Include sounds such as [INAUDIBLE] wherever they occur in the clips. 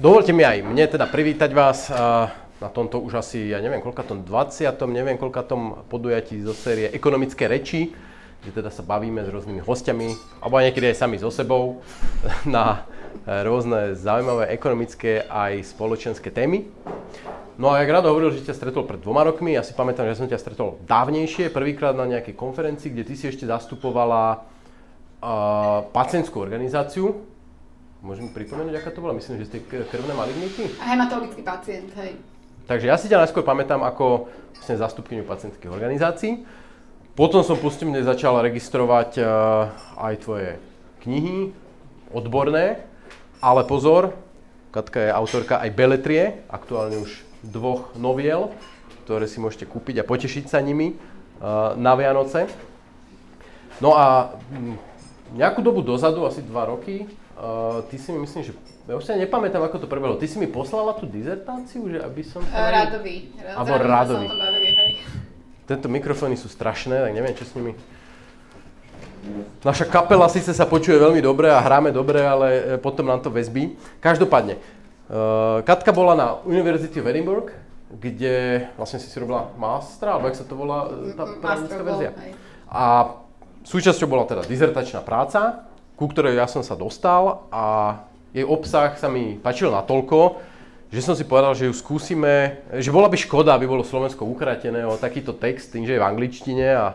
Dovolte mi aj mne teda privítať vás na tomto už asi, ja neviem, koľka tom 20. neviem, koľka tom podujatí zo série Ekonomické reči, kde teda sa bavíme s rôznymi hostiami, alebo aj niekedy aj sami so sebou, [LAUGHS] na e, rôzne zaujímavé ekonomické aj spoločenské témy. No a jak Rado hovoril, že ťa stretol pred dvoma rokmi, ja si pamätám, že som ťa stretol dávnejšie, prvýkrát na nejakej konferencii, kde ty si ešte zastupovala uh, pacientskú organizáciu, Môžem pripomenúť, aká to bola? Myslím, že ste krvné malignity? Hematologický pacient, hej. Takže ja si ťa najskôr pamätám ako vlastne zastupkyňu pacientských organizácií. Potom som postupne začal registrovať uh, aj tvoje knihy, odborné, ale pozor, Katka je autorka aj beletrie, aktuálne už dvoch noviel, ktoré si môžete kúpiť a potešiť sa nimi uh, na Vianoce. No a nejakú dobu dozadu, asi dva roky, Uh, ty si mi myslím, že... Ja už sa nepamätám, ako to prebehlo. Ty si mi poslala tú dizertáciu, že aby som sa... Uh, Radovi. Alebo Radovi. Tento mikrofóny sú strašné, tak neviem, čo s nimi... Naša kapela síce sa počuje veľmi dobre a hráme dobre, ale potom nám to väzbí. Každopádne, Katka bola na Univerzite v Edinburgh, kde vlastne si si robila mastra, alebo jak sa to volá, tá právnická verzia. A súčasťou bola teda dizertačná práca, ku ktorej ja som sa dostal a jej obsah sa mi páčil natoľko, že som si povedal, že ju skúsime, že bola by škoda, aby bolo Slovensko ukratené o takýto text, tým, že je v angličtine a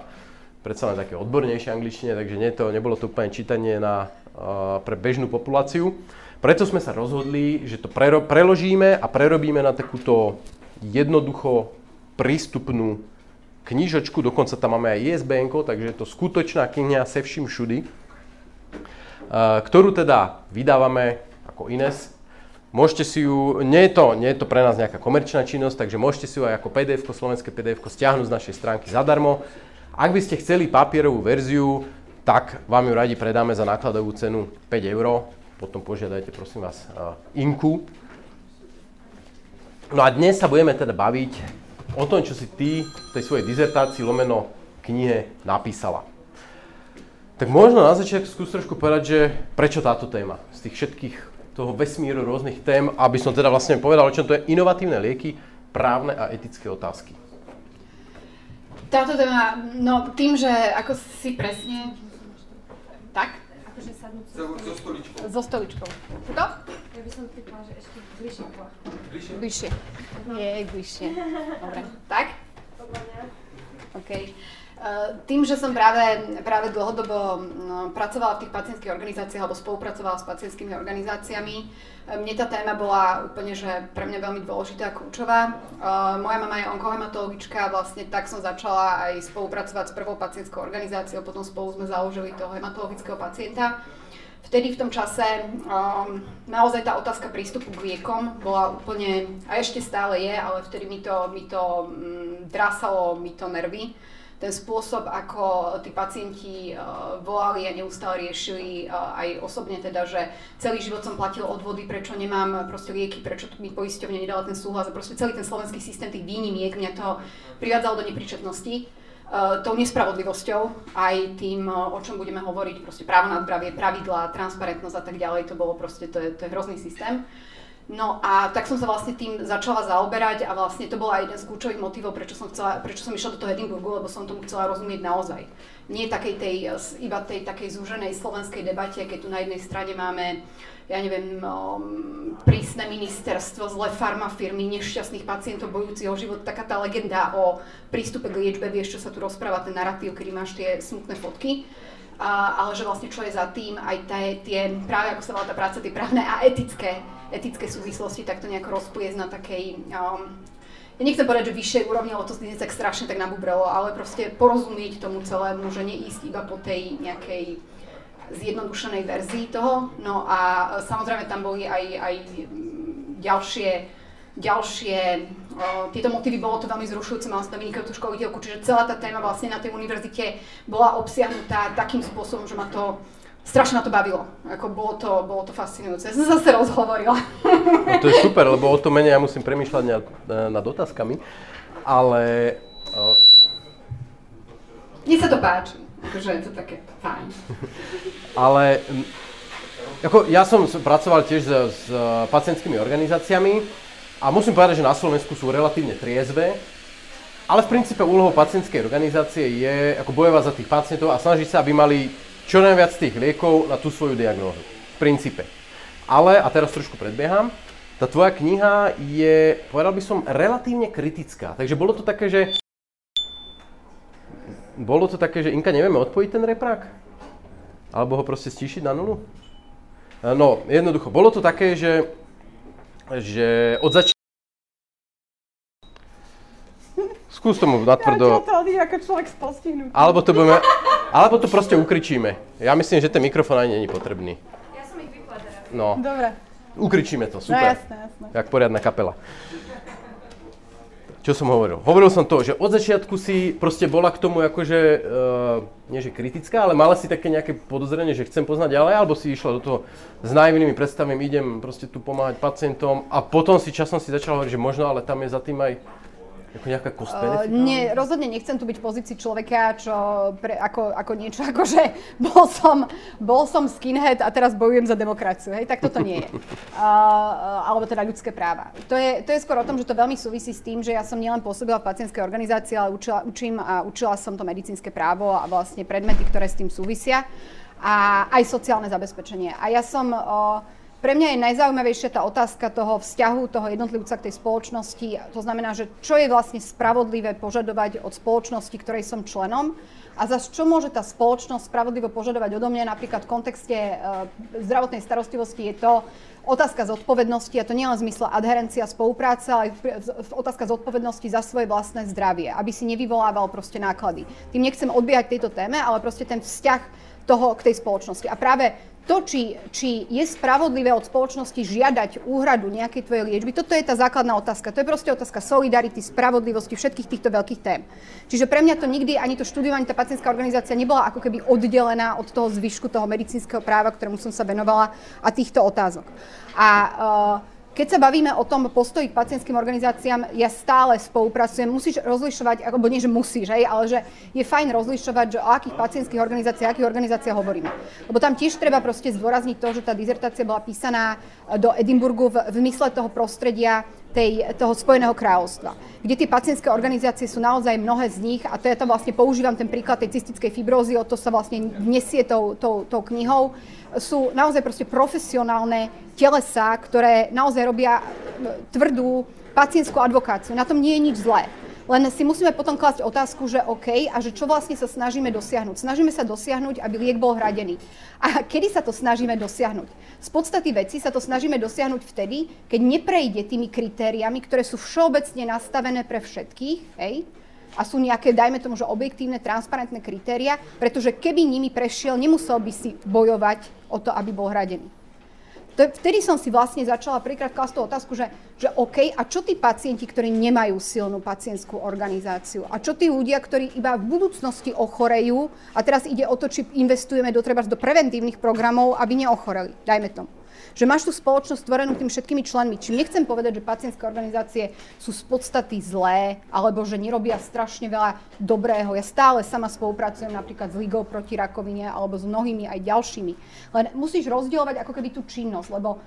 predsa len také odbornejšie angličtine, takže nie to, nebolo to úplne čítanie na, uh, pre bežnú populáciu. Preto sme sa rozhodli, že to prero, preložíme a prerobíme na takúto jednoducho prístupnú knižočku, dokonca tam máme aj ISBN, takže je to skutočná kniha se vším všudy Eh, ktorú teda vydávame ako Ines. Môžete si ju, nie je, to, nie je to pre nás nejaká komerčná činnosť, takže môžete si ju aj ako pdf slovenské pdf stiahnuť z našej stránky zadarmo. Ak by ste chceli papierovú verziu, tak vám ju radi predáme za nákladovú cenu 5 eur. Potom požiadajte prosím vás uh, Inku. No a dnes sa budeme teda baviť o tom, čo si ty v tej svojej dizertácii lomeno knihe napísala. Tak možno na začiatok skús trošku povedať, že prečo táto téma z tých všetkých toho vesmíru rôznych tém, aby som teda vlastne povedal, o čom to je inovatívne lieky, právne a etické otázky. Táto téma, no tým, že ako si presne... Tak? Akože sadnúť so stoličkou. So stoličkou. To? Ja by som typala, že ešte bližšie Bližšie? Bližšie. Nie, bližšie. [LAUGHS] Dobre. Tak? Podľa mňa. OK. Eh, tým, že som práve, práve dlhodobo no, pracovala v tých pacientských organizáciách alebo spolupracovala s pacientskými organizáciami, mne tá téma bola úplne, že pre mňa veľmi dôležitá a kľúčová. Uh, moja mama je onkohematologička a vlastne tak som začala aj spolupracovať s prvou pacientskou organizáciou, potom spolu sme založili toho hematologického pacienta. Vtedy v tom čase um, naozaj tá otázka prístupu k liekom bola úplne, a ešte stále je, ale vtedy mi to, mi to um, drásalo mi to nervy ten spôsob, ako tí pacienti uh, volali a neustále riešili uh, aj osobne teda, že celý život som platil odvody, prečo nemám proste lieky, prečo mi poisťovne nedala ten súhlas a proste celý ten slovenský systém tých výnimiek mňa to privádzalo do nepríčetnosti. Tou nespravodlivosťou, aj tým, o čom budeme hovoriť, proste právo na zdravie, pravidlá, transparentnosť a tak ďalej, to bolo proste, to je, to je hrozný systém. No a tak som sa vlastne tým začala zaoberať a vlastne to bol aj jeden z kľúčových motivov, prečo som, chcela, prečo som išla do toho Edinburghu, lebo som tomu chcela rozumieť naozaj. Nie takej tej, iba tej takej zúženej slovenskej debate, keď tu na jednej strane máme, ja neviem, um, prísne ministerstvo, zlé farmafirmy, nešťastných pacientov bojúcich o život, taká tá legenda o prístupe k liečbe, vieš, čo sa tu rozpráva, ten narratív, kedy máš tie smutné fotky. A, ale že vlastne čo je za tým, aj tie, tie práve ako sa volá tá práca, tie právne a etické etické súvislosti tak to nejako rozpliesť na takej, um, ja nechcem povedať, že vyššej úrovni, lebo to znie tak strašne tak nabubrelo, ale proste porozumieť tomu celému, že neísť iba po tej nejakej zjednodušenej verzii toho. No a samozrejme tam boli aj, aj ďalšie, ďalšie uh, tieto motívy, bolo to veľmi zrušujúce, mal som tam vynikajúcu školiteľku, čiže celá tá téma vlastne na tej univerzite bola obsiahnutá takým spôsobom, že ma to strašne ma to bavilo. Ako bolo to, bolo to fascinujúce. Ja som zase rozhovorila. No to je super, lebo o to menej ja musím premýšľať nad, nad otázkami. Ale... Mne sa to páči. Akože je to také fajn. ale ako ja som pracoval tiež s, s pacientskými organizáciami a musím povedať, že na Slovensku sú relatívne triezve, ale v princípe úlohou pacientskej organizácie je ako bojovať za tých pacientov a snažiť sa, aby mali čo najviac tých liekov na tú svoju diagnózu. V princípe. Ale, a teraz trošku predbieham, tá tvoja kniha je, povedal by som, relatívne kritická. Takže bolo to také, že... Bolo to také, že Inka, nevieme odpojiť ten reprák? Alebo ho proste stíšiť na nulu? No, jednoducho, bolo to také, že, že od začiatku Skús tomu natvrdo. Ja ako človek s Alebo to budeme, alebo to proste ukričíme. Ja myslím, že ten mikrofón ani není potrebný. Ja som ich vypla teraz. No. Dobre. Ukričíme to, No super. jasné, jasné. Jak poriadna kapela. Čo som hovoril? Hovoril som to, že od začiatku si proste bola k tomu akože, uh, nie že kritická, ale mala si také nejaké podozrenie, že chcem poznať ďalej, alebo si išla do toho s naivnými predstavami, idem proste tu pomáhať pacientom a potom si časom si začala hovoriť, že možno, ale tam je za tým aj ako nejaká cost Uh, nie, rozhodne nechcem tu byť v pozícii človeka, čo pre, ako, ako niečo, [LAUGHS] ako že bol som, bol som skinhead a teraz bojujem za demokraciu, hej, tak toto nie je. [LAUGHS] Uh, alebo teda ľudské práva. To je, to je skôr o tom, že to veľmi súvisí s tým, že ja som nielen pôsobila v pacientskej organizácii, ale učila, učím a učila som to medicínske právo a vlastne predmety, ktoré s tým súvisia a aj sociálne zabezpečenie. A ja som uh, pre mňa je najzaujímavejšia tá otázka toho vzťahu toho jednotlivca k tej spoločnosti. To znamená, že čo je vlastne spravodlivé požadovať od spoločnosti, ktorej som členom a zase čo môže tá spoločnosť spravodlivo požadovať odo mňa, napríklad v kontexte e, zdravotnej starostlivosti je to otázka zodpovednosti, a to nie len v zmysle adherencia, spolupráca, ale aj otázka zodpovednosti za svoje vlastné zdravie, aby si nevyvolával proste náklady. Tým nechcem odbiehať tejto téme, ale proste ten vzťah toho k tej spoločnosti. A práve to, či, či je spravodlivé od spoločnosti žiadať úhradu nejakej tvojej liečby, toto je tá základná otázka. To je proste otázka solidarity, spravodlivosti, všetkých týchto veľkých tém. Čiže pre mňa to nikdy, ani to študovanie, tá pacientská organizácia nebola ako keby oddelená od toho zvyšku toho medicínskeho práva, ktorému som sa venovala a týchto otázok. A uh, keď sa bavíme o tom postoji k pacientským organizáciám, ja stále spolupracujem. Musíš rozlišovať, alebo nie, že musíš, hej, ale že je fajn rozlišovať, že o akých pacientských organizáciách, akých organizáciách hovoríme. Lebo tam tiež treba proste zdôrazniť to, že tá dizertácia bola písaná do Edinburgu v, v mysle toho prostredia tej, toho Spojeného kráľovstva, kde tie pacientské organizácie sú naozaj mnohé z nich, a to ja tam vlastne používam ten príklad tej cystickej fibrózy, o to sa vlastne nesie tou, tou, tou knihou, sú naozaj proste profesionálne telesa, ktoré naozaj robia tvrdú pacientskú advokáciu. Na tom nie je nič zlé. Len si musíme potom klásť otázku, že OK, a že čo vlastne sa snažíme dosiahnuť. Snažíme sa dosiahnuť, aby liek bol hradený. A kedy sa to snažíme dosiahnuť? Z podstaty veci sa to snažíme dosiahnuť vtedy, keď neprejde tými kritériami, ktoré sú všeobecne nastavené pre všetkých, hej, a sú nejaké, dajme tomu, že objektívne, transparentné kritéria, pretože keby nimi prešiel, nemusel by si bojovať o to, aby bol hradený. Vtedy som si vlastne začala prvýkrát klásť tú otázku, že, že OK, a čo tí pacienti, ktorí nemajú silnú pacientskú organizáciu? A čo tí ľudia, ktorí iba v budúcnosti ochorejú a teraz ide o to, či investujeme do, treba, do preventívnych programov, aby neochoreli, dajme tomu že máš tú spoločnosť stvorenú tým všetkými členmi. Čím nechcem povedať, že pacientské organizácie sú z podstaty zlé, alebo že nerobia strašne veľa dobrého. Ja stále sama spolupracujem napríklad s Ligou proti rakovine alebo s mnohými aj ďalšími. Len musíš rozdielovať ako keby tú činnosť, lebo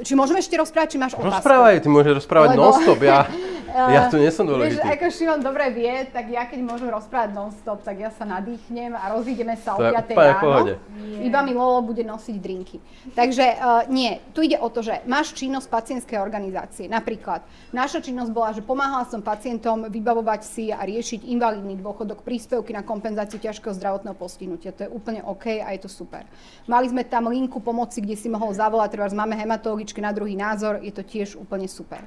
či môžeme ešte rozprávať, či máš otázku? Rozprávaj, ty môžeš rozprávať Lebo... non-stop, ja, [LAUGHS] ja tu nie som dôležitý. Vieš, ako Šimon dobre vie, tak ja keď môžem rozprávať non-stop, tak ja sa nadýchnem a rozídeme sa o 5 ráno. Pohode. Iba mi Lolo bude nosiť drinky. Takže uh, nie, tu ide o to, že máš činnosť pacientskej organizácie. Napríklad, naša činnosť bola, že pomáhala som pacientom vybavovať si a riešiť invalidný dôchodok, príspevky na kompenzáciu ťažkého zdravotného postihnutia. To je úplne OK a je to super. Mali sme tam linku pomoci, kde si mohol zavolať, treba máme hematológiu psychologičke na druhý názor, je to tiež úplne super.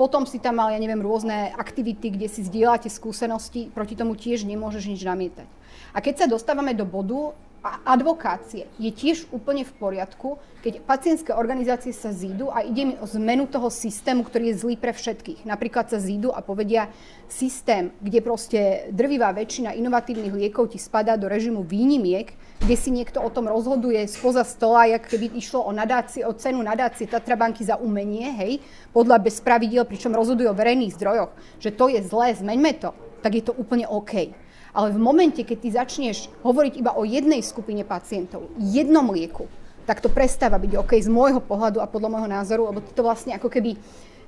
Potom si tam mal, ja neviem, rôzne aktivity, kde si zdieľate skúsenosti, proti tomu tiež nemôžeš nič namietať. A keď sa dostávame do bodu, advokácie je tiež úplne v poriadku, keď pacientské organizácie sa zídu a ide o zmenu toho systému, ktorý je zlý pre všetkých. Napríklad sa zídu a povedia systém, kde proste drvivá väčšina inovatívnych liekov ti spadá do režimu výnimiek, kde si niekto o tom rozhoduje spoza stola, jak keby išlo o, nadácie, o cenu nadácie Tatrabanky za umenie, hej, podľa bez pravidiel, pričom rozhodujú o verejných zdrojoch, že to je zlé, zmeňme to, tak je to úplne OK. Ale v momente, keď ty začneš hovoriť iba o jednej skupine pacientov, jednom lieku, tak to prestáva byť OK z môjho pohľadu a podľa môjho názoru, lebo ty to vlastne ako keby,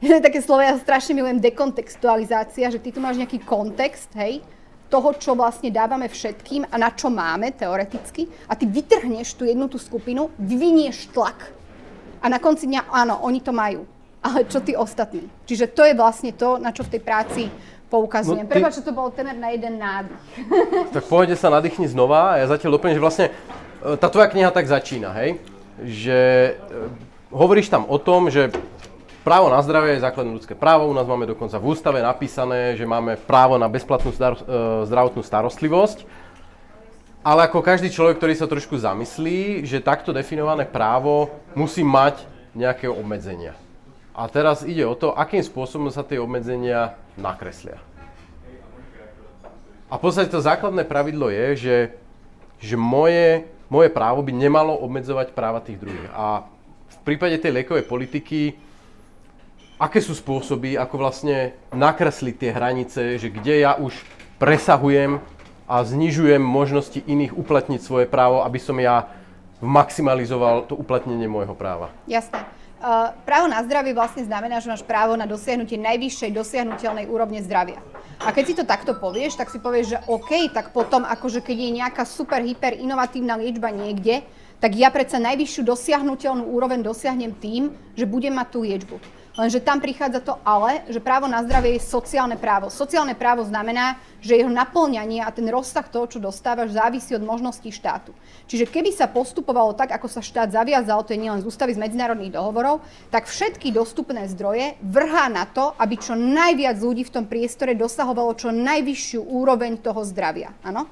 [LAUGHS] také slovo, ja strašne milujem dekontextualizácia, že ty tu máš nejaký kontext, hej, toho, čo vlastne dávame všetkým a na čo máme teoreticky a ty vytrhneš tú jednu tú skupinu, vyvinieš tlak a na konci dňa áno, oni to majú, ale čo tí ostatní. Čiže to je vlastne to, na čo v tej práci poukazujem. No, ty... Prepač, že to bol temer na jeden nádych. [LAUGHS] Tak pohode sa nadýchni znova a ja zatiaľ doplním, že vlastne e, tá tvoja kniha tak začína, hej? Že e, hovoríš tam o tom, že právo na zdravie je základné ľudské právo. U nás máme dokonca v ústave napísané, že máme právo na bezplatnú e, zdravotnú starostlivosť. Ale ako každý človek, ktorý sa trošku zamyslí, že takto definované právo musí mať nejaké obmedzenia. A teraz ide o to, akým spôsobom sa tie obmedzenia nakreslia. A v podstate to základné pravidlo je, že, že moje, moje právo by nemalo obmedzovať práva tých druhých. A v prípade tej liekovej politiky, aké sú spôsoby, ako vlastne nakresliť tie hranice, že kde ja už presahujem a znižujem možnosti iných uplatniť svoje právo, aby som ja maximalizoval to uplatnenie môjho práva. Jasné. Uh, právo na zdravie vlastne znamená, že máš právo na dosiahnutie najvyššej dosiahnutelnej úrovne zdravia. A keď si to takto povieš, tak si povieš, že OK, tak potom akože keď je nejaká super, hyper inovatívna liečba niekde, tak ja predsa najvyššiu dosiahnutelnú úroveň dosiahnem tým, že budem mať tú liečbu. Lenže tam prichádza to ale, že právo na zdravie je sociálne právo. Sociálne právo znamená, že jeho naplňanie a ten rozsah toho, čo dostávaš, závisí od možností štátu. Čiže keby sa postupovalo tak, ako sa štát zaviazal, to je nielen z ústavy z medzinárodných dohovorov, tak všetky dostupné zdroje vrhá na to, aby čo najviac ľudí v tom priestore dosahovalo čo najvyššiu úroveň toho zdravia. Áno?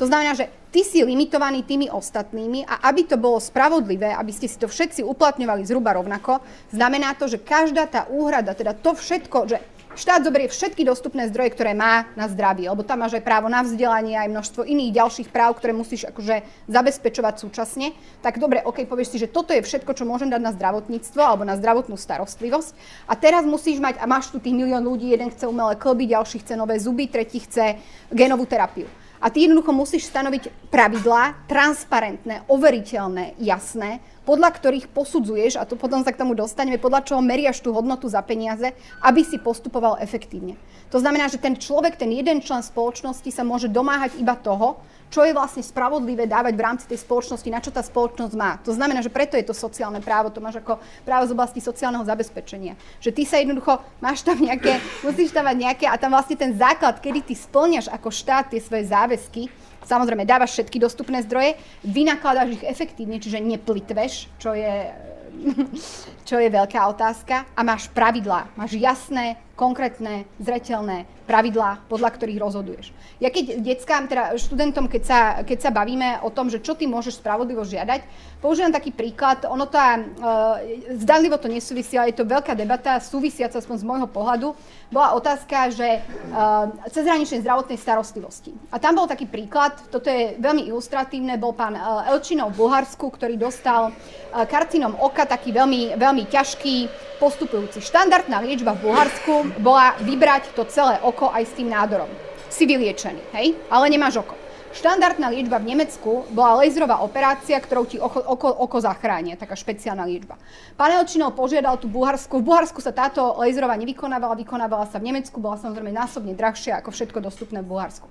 To znamená, že ty si limitovaný tými ostatnými a aby to bolo spravodlivé, aby ste si to všetci uplatňovali zhruba rovnako, znamená to, že každá tá úhrada, teda to všetko, že štát zoberie všetky dostupné zdroje, ktoré má na zdravie, lebo tam máš aj právo na vzdelanie, aj množstvo iných ďalších práv, ktoré musíš akože zabezpečovať súčasne, tak dobre, ok, povieš si, že toto je všetko, čo môžem dať na zdravotníctvo alebo na zdravotnú starostlivosť a teraz musíš mať, a máš tu tých milión ľudí, jeden chce umelé klby, ďalší chce nové zuby, tretí chce genovú terapiu. A ty jednoducho musíš stanoviť pravidlá, transparentné, overiteľné, jasné, podľa ktorých posudzuješ, a to potom sa k tomu dostaneme, podľa čoho meriaš tú hodnotu za peniaze, aby si postupoval efektívne. To znamená, že ten človek, ten jeden člen spoločnosti sa môže domáhať iba toho, čo je vlastne spravodlivé dávať v rámci tej spoločnosti, na čo tá spoločnosť má. To znamená, že preto je to sociálne právo, to máš ako právo z oblasti sociálneho zabezpečenia. Že ty sa jednoducho máš tam nejaké, [LAUGHS] musíš tam mať nejaké a tam vlastne ten základ, kedy ty splňaš ako štát tie svoje záväzky, samozrejme dávaš všetky dostupné zdroje, vynakladáš ich efektívne, čiže neplitveš, čo je [LAUGHS] čo je veľká otázka, a máš pravidlá. Máš jasné, konkrétne, zretelné pravidlá, podľa ktorých rozhoduješ. Ja keď deckám, teda študentom, keď sa, keď sa bavíme o tom, že čo ty môžeš spravodlivo žiadať, používam taký príklad, ono to, uh, zdanlivo to nesúvisí, ale je to veľká debata, súvisiaca aspoň z môjho pohľadu, bola otázka, že uh, cezhraničnej zdravotnej starostlivosti. A tam bol taký príklad, toto je veľmi ilustratívne, bol pán uh, Elčinov v Bulharsku, ktorý dostal uh, karcinom oka, taký veľmi, veľmi ťažký, postupujúci. Štandardná liečba v Bulharsku bola vybrať to celé oko aj s tým nádorom. Si vyliečený, hej? Ale nemáš oko. Štandardná liečba v Nemecku bola laserová operácia, ktorou ti oko, oko, oko zachránia, taká špeciálna liečba. Pán Elčinov požiadal tú Bulharsku, v Bulharsku sa táto laserová nevykonávala, vykonávala sa v Nemecku, bola samozrejme násobne drahšia ako všetko dostupné v Bulharsku.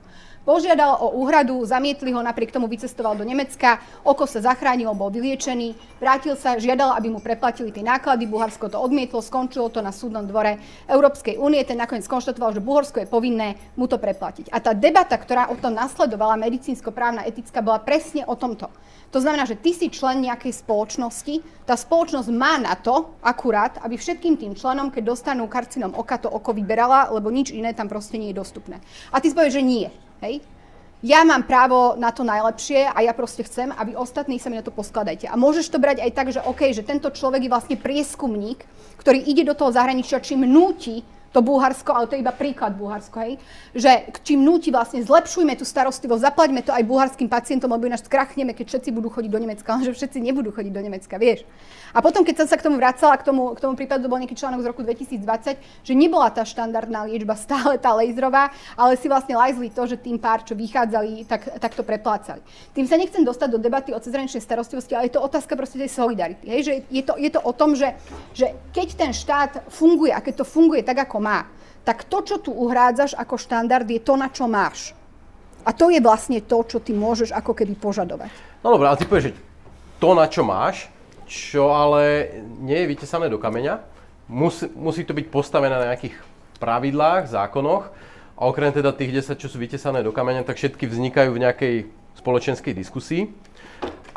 Požiadal o úhradu, zamietli ho, napriek tomu vycestoval do Nemecka, oko sa zachránilo, bol vyliečený, vrátil sa, žiadal, aby mu preplatili tie náklady, Bulharsko to odmietlo, skončilo to na súdnom dvore Európskej únie, ten nakoniec skonštatoval, že Bulharsko je povinné mu to preplatiť. A tá debata, ktorá o tom nasledovala, medicínsko-právna, etická, bola presne o tomto. To znamená, že ty si člen nejakej spoločnosti, tá spoločnosť má na to akurát, aby všetkým tým členom, keď dostanú karcinom oka, to oko vyberala, lebo nič iné tam proste nie je dostupné. A ty si povieš, že nie. Hej? ja mám právo na to najlepšie a ja proste chcem, aby ostatní sa mi na to poskladajte. A môžeš to brať aj tak, že OK, že tento človek je vlastne prieskumník, ktorý ide do toho zahraničia, čím núti to Bulharsko, ale to je iba príklad Bulharsko, hej, že čím núti vlastne zlepšujme tú starostlivosť, zaplaťme to aj bulharským pacientom, lebo ináč skrachneme, keď všetci budú chodiť do Nemecka, [LAUGHS] lenže všetci nebudú chodiť do Nemecka, vieš. A potom, keď som sa k tomu vracala, k tomu, k tomu prípadu, bol nejaký článok z roku 2020, že nebola tá štandardná liečba stále tá laserová, ale si vlastne lajzli to, že tým pár, čo vychádzali, tak, tak to preplácali. Tým sa nechcem dostať do debaty o cezhraničnej starostlivosti, ale je to otázka proste tej solidarity. Hej? Že je, to, je to o tom, že, že keď ten štát funguje a keď to funguje tak, ako má, tak to, čo tu uhrádzaš ako štandard, je to, na čo máš. A to je vlastne to, čo ty môžeš ako keby požadovať. No dobré, ale ty povieš, že to, na čo máš, čo ale nie je vytesané do kameňa, musí, musí to byť postavené na nejakých pravidlách, zákonoch a okrem teda tých 10, čo sú vytesané do kameňa, tak všetky vznikajú v nejakej spoločenskej diskusii.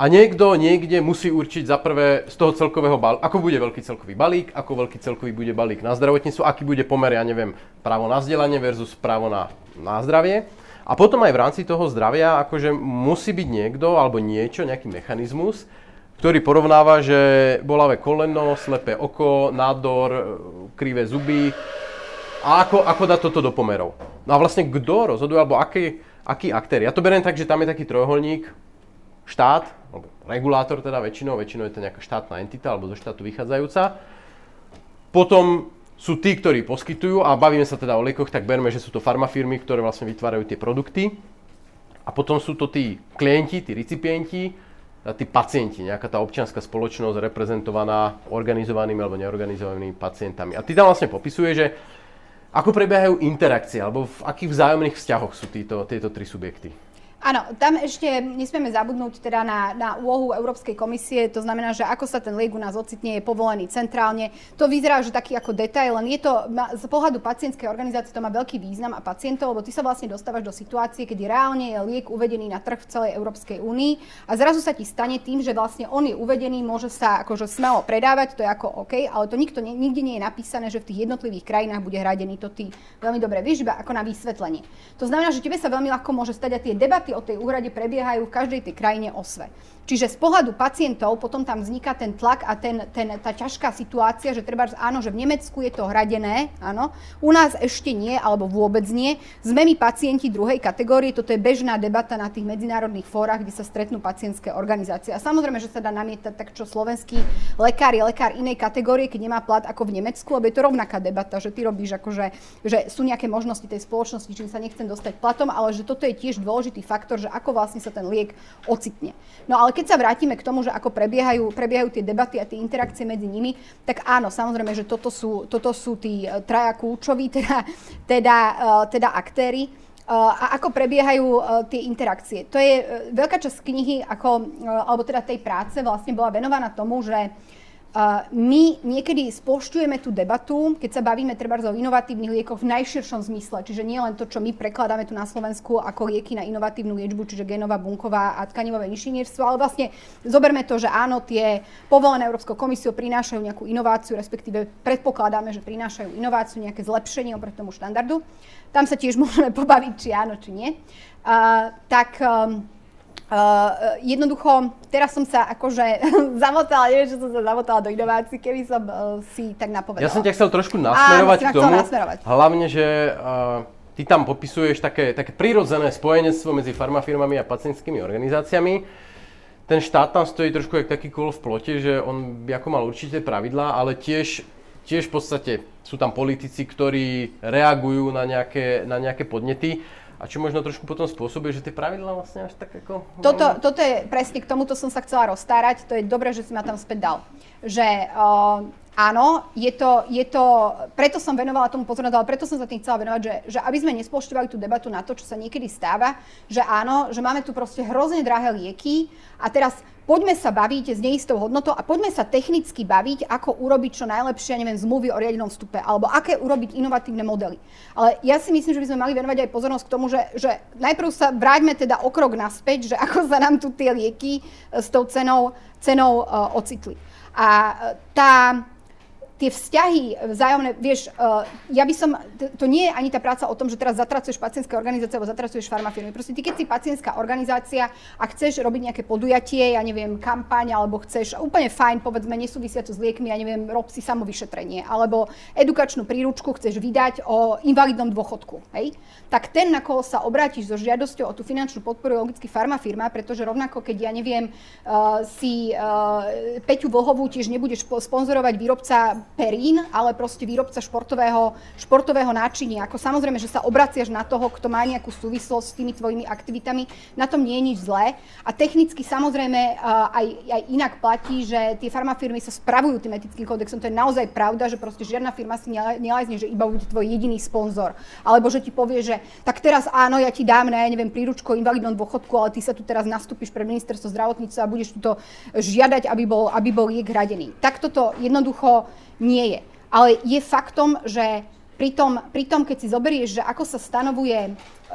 A niekto niekde musí určiť za prvé z toho celkového balíka, ako bude veľký celkový balík, ako veľký celkový bude balík na zdravotníctvo, aký bude pomer, ja neviem, právo na vzdelanie versus právo na, na zdravie. A potom aj v rámci toho zdravia akože musí byť niekto alebo niečo, nejaký mechanizmus, ktorý porovnáva, že bolavé koleno, slepé oko, nádor, krivé zuby a ako, ako dá toto do pomerov. No a vlastne kto rozhoduje, alebo aký, aký aktér. Ja to beriem tak, že tam je taký trojuholník, štát, alebo regulátor teda väčšinou, väčšinou je to nejaká štátna entita alebo zo štátu vychádzajúca. Potom sú tí, ktorí poskytujú a bavíme sa teda o liekoch, tak berme, že sú to farmafirmy, ktoré vlastne vytvárajú tie produkty. A potom sú to tí klienti, tí recipienti, tí pacienti, nejaká tá občianská spoločnosť reprezentovaná organizovanými alebo neorganizovanými pacientami. A ty tam vlastne popisuje, že ako prebiehajú interakcie, alebo v akých vzájomných vzťahoch sú títo, tieto tri subjekty. Áno, tam ešte nesmieme zabudnúť teda na, na úlohu Európskej komisie, to znamená, že ako sa ten liek u nás ocitne, je povolený centrálne. To vyzerá, že taký ako detail, len je to, z pohľadu pacientskej organizácie to má veľký význam a pacientov, lebo ty sa vlastne dostávaš do situácie, kedy reálne je liek uvedený na trh v celej Európskej únii a zrazu sa ti stane tým, že vlastne on je uvedený, môže sa akože smelo predávať, to je ako OK, ale to nikto, nikde nie je napísané, že v tých jednotlivých krajinách bude hradený, to ty veľmi dobre vieš, ako na vysvetlenie. To znamená, že tebe sa veľmi ľahko môže stať a tie debaty o tej úhrade prebiehajú v každej tej krajine osve. Čiže z pohľadu pacientov potom tam vzniká ten tlak a ten, ten, tá ťažká situácia, že treba, áno, že v Nemecku je to hradené, áno, u nás ešte nie, alebo vôbec nie. Sme my pacienti druhej kategórie, toto je bežná debata na tých medzinárodných fórach, kde sa stretnú pacientské organizácie. A samozrejme, že sa dá namietať tak, čo slovenský lekár je lekár inej kategórie, keď nemá plat ako v Nemecku, lebo je to rovnaká debata, že ty robíš akože, že sú nejaké možnosti tej spoločnosti, čím sa nechcem dostať platom, ale že toto je tiež dôležitý faktor, že ako vlastne sa ten liek ocitne. No ale keď sa vrátime k tomu, že ako prebiehajú, prebiehajú tie debaty a tie interakcie medzi nimi, tak áno, samozrejme, že toto sú, toto sú tí e, traja kľúčoví, [LAUGHS] teda, teda, e, teda aktéry. E, a ako prebiehajú tie interakcie. To je veľká časť knihy, ako, alebo teda tej práce vlastne bola venovaná tomu, že my niekedy splošťujeme tú debatu, keď sa bavíme treba o inovatívnych liekoch v najširšom zmysle, čiže nie len to, čo my prekladáme tu na Slovensku ako lieky na inovatívnu liečbu, čiže genová, bunková a tkanivové inžinierstvo, ale vlastne zoberme to, že áno, tie povolené Európskou komisiou prinášajú nejakú inováciu, respektíve predpokladáme, že prinášajú inováciu, nejaké zlepšenie oproti tomu štandardu. Tam sa tiež [LAUGHS] môžeme pobaviť, či áno, či nie. Uh, tak um, Uh, jednoducho, teraz som sa akože [LAUGHS] zamotala, neviem, že som sa zamotala do inovácií, keby som uh, si tak napovedala. Ja som ťa chcel trošku nasmerovať Áno, k tomu, nasmerovať. hlavne, že uh, ty tam popisuješ také, také prirodzené spojenectvo medzi farmafirmami a pacientskými organizáciami. Ten štát tam stojí trošku jak taký kol v plote, že on by ako mal určité pravidlá, ale tiež, tiež v podstate sú tam politici, ktorí reagujú na nejaké, na nejaké podnety a čo možno trošku potom spôsobuje, že tie pravidlá vlastne až tak ako... Toto, toto je presne, k tomuto som sa chcela rozstárať, to je dobré, že si ma tam späť dal. Že uh, áno, je to, je to, preto som venovala tomu pozornosť, ale preto som sa tým chcela venovať, že, že aby sme nesplošťovali tú debatu na to, čo sa niekedy stáva, že áno, že máme tu proste hrozne drahé lieky a teraz poďme sa baviť s neistou hodnotou a poďme sa technicky baviť, ako urobiť čo najlepšie, neviem, zmluvy o riadenom vstupe, alebo aké urobiť inovatívne modely. Ale ja si myslím, že by sme mali venovať aj pozornosť k tomu, že, že najprv sa vráťme teda o krok naspäť, že ako sa nám tu tie lieky s tou cenou, cenou uh, ocitli. A tá, tie vzťahy vzájomné, vieš, uh, ja by som, to nie je ani tá práca o tom, že teraz zatracuješ pacientské organizácie alebo zatracuješ farmafirmy. Proste ty, keď si pacientská organizácia a chceš robiť nejaké podujatie, ja neviem, kampaň, alebo chceš úplne fajn, povedzme, nesúvisiacu s liekmi, ja neviem, rob si samovyšetrenie, alebo edukačnú príručku chceš vydať o invalidnom dôchodku, hej? tak ten, na koho sa obrátiš so žiadosťou o tú finančnú podporu, je logicky farmafirma, pretože rovnako, keď ja neviem, uh, si uh, Peťu Vlhovú tiež nebudeš sponzorovať výrobca Perín, ale proste výrobca športového, športového náčinia. Ako samozrejme, že sa obraciaš na toho, kto má nejakú súvislosť s tými tvojimi aktivitami, na tom nie je nič zlé. A technicky samozrejme uh, aj, aj inak platí, že tie farmafirmy sa spravujú tým etickým kódexom. To je naozaj pravda, že proste žiadna firma si nelezne, že iba bude tvoj jediný sponzor. Alebo že ti povie, že tak teraz áno, ja ti dám, ne, neviem, príručku o invalidnom dôchodku, ale ty sa tu teraz nastúpiš pre ministerstvo zdravotníctva a budeš tu to žiadať, aby bol, aby bol liek hradený. Tak toto jednoducho nie je. Ale je faktom, že pri tom, pri tom, keď si zoberieš, že ako sa stanovuje, e,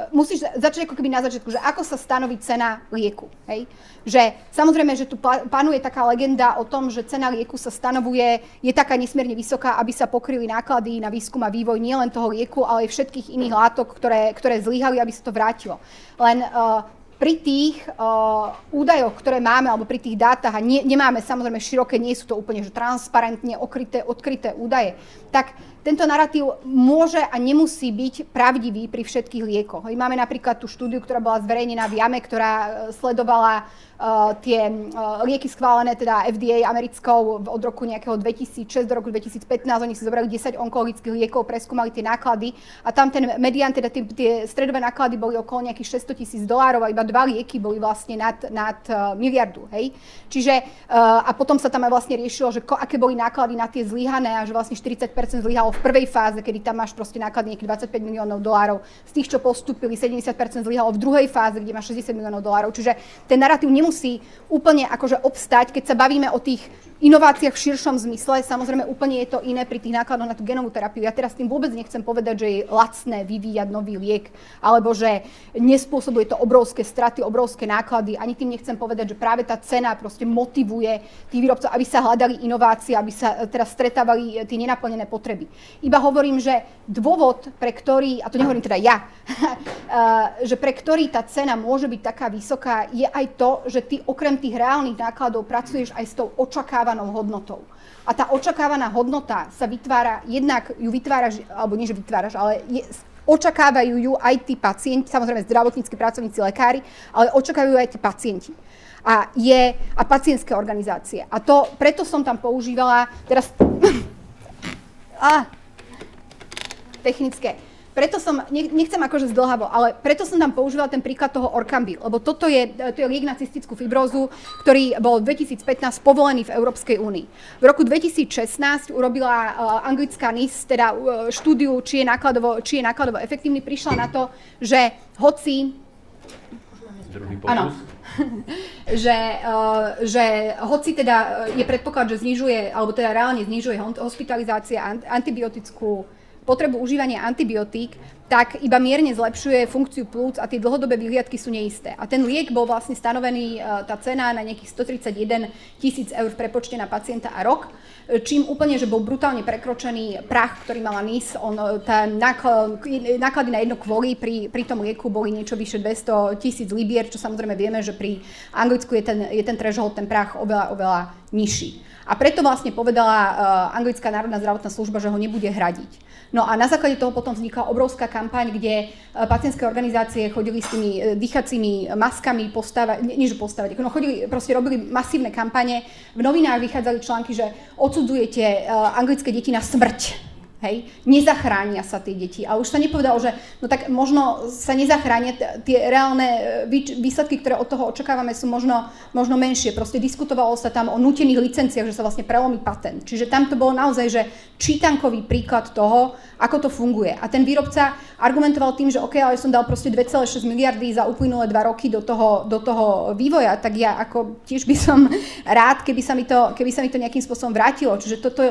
musíš začať ako keby na začiatku, že ako sa stanoví cena lieku. Hej? Že samozrejme, že tu panuje taká legenda o tom, že cena lieku sa stanovuje, je taká nesmierne vysoká, aby sa pokryli náklady na výskum a vývoj nielen toho lieku, ale aj všetkých iných látok, ktoré, ktoré zlyhali, aby sa to vrátilo. Len uh, pri tých uh, údajoch, ktoré máme, alebo pri tých dátach, a nie, nemáme samozrejme široké, nie sú to úplne že transparentne okryté, odkryté údaje, tak tento narratív môže a nemusí byť pravdivý pri všetkých liekoch. Máme napríklad tú štúdiu, ktorá bola zverejnená v JAME, ktorá uh, sledovala uh, tie uh, lieky schválené teda FDA americkou od roku nejakého 2006 do roku 2015. Oni si zobrali 10 onkologických liekov, preskúmali tie náklady a tam ten median, teda tie, tie stredové náklady boli okolo nejakých 600 tisíc dolárov a iba dva lieky boli vlastne nad, nad miliardu. Hej? Čiže a potom sa tam aj vlastne riešilo, že ko, aké boli náklady na tie zlyhané a že vlastne 40% zlyhalo v prvej fáze, kedy tam máš proste náklady nejakých 25 miliónov dolárov. Z tých, čo postupili, 70% zlyhalo v druhej fáze, kde máš 60 miliónov dolárov. Čiže ten narratív nemusí úplne akože obstať, keď sa bavíme o tých inováciách v širšom zmysle. Samozrejme úplne je to iné pri tých nákladoch na tú genovú terapiu. Ja teraz tým vôbec nechcem povedať, že je lacné vyvíjať nový liek, alebo že nespôsobuje to obrovské straty, obrovské náklady. Ani tým nechcem povedať, že práve tá cena proste motivuje tých výrobcov, aby sa hľadali inovácie, aby sa teraz stretávali tie nenaplnené potreby. Iba hovorím, že dôvod, pre ktorý, a to nehovorím teda ja, [LAUGHS] že pre ktorý tá cena môže byť taká vysoká, je aj to, že ty okrem tých reálnych nákladov pracuješ aj s tou očakávanou hodnotou. A tá očakávaná hodnota sa vytvára, jednak ju vytváraš, alebo nie, že vytváraš, ale je, očakávajú ju aj tí pacienti, samozrejme zdravotníckí pracovníci, lekári, ale očakávajú aj tí pacienti. A, je, a pacientské organizácie. A to, preto som tam používala, teraz... [LAUGHS] a, technické preto som, nechcem akože zdlhavo, ale preto som tam používala ten príklad toho Orkambi, lebo toto je, to je liek na cystickú fibrózu, ktorý bol v 2015 povolený v Európskej únii. V roku 2016 urobila uh, anglická NIS teda uh, štúdiu, či je, nákladovo, či je nákladovo efektívny, prišla na to, že hoci Áno. [LAUGHS] že, uh, že hoci teda je predpoklad, že znižuje, alebo teda reálne znižuje hospitalizácia antibiotickú potrebu užívania antibiotík, tak iba mierne zlepšuje funkciu plúc a tie dlhodobé vyhliadky sú neisté. A ten liek bol vlastne stanovený, e, tá cena na nejakých 131 tisíc eur v prepočte na pacienta a rok, e, čím úplne, že bol brutálne prekročený prach, ktorý mala NIS. On, e, tá náklady na jedno kvôli pri, pri tom lieku boli niečo vyše 200 tisíc libier, čo samozrejme vieme, že pri Anglicku je ten, je ten threshold, ten prach oveľa, oveľa nižší. A preto vlastne povedala anglická národná zdravotná služba, že ho nebude hradiť. No a na základe toho potom vznikla obrovská kampaň, kde e, pacientské organizácie chodili s tými e, dýchacími maskami postávať, nie že postavať, no chodili, proste robili masívne kampane. V novinách vychádzali články, že odsudzujete e, anglické deti na smrť Hej, nezachránia sa tie deti. A už sa nepovedalo, že no tak možno sa nezachránia, tie reálne e, výsledky, ktoré od toho očakávame, sú možno, možno menšie. Proste diskutovalo sa tam o nutených licenciách, že sa vlastne prelomí patent. Čiže tam to bolo naozaj, že čítankový príklad toho, ako to funguje. A ten výrobca argumentoval tým, že OK, ale som dal proste 2,6 miliardy za uplynulé dva roky do toho, do toho vývoja, tak ja ako tiež by som [LAUGHS] rád, keby sa mi to, keby sa mi to nejakým spôsobom vrátilo. Čiže toto,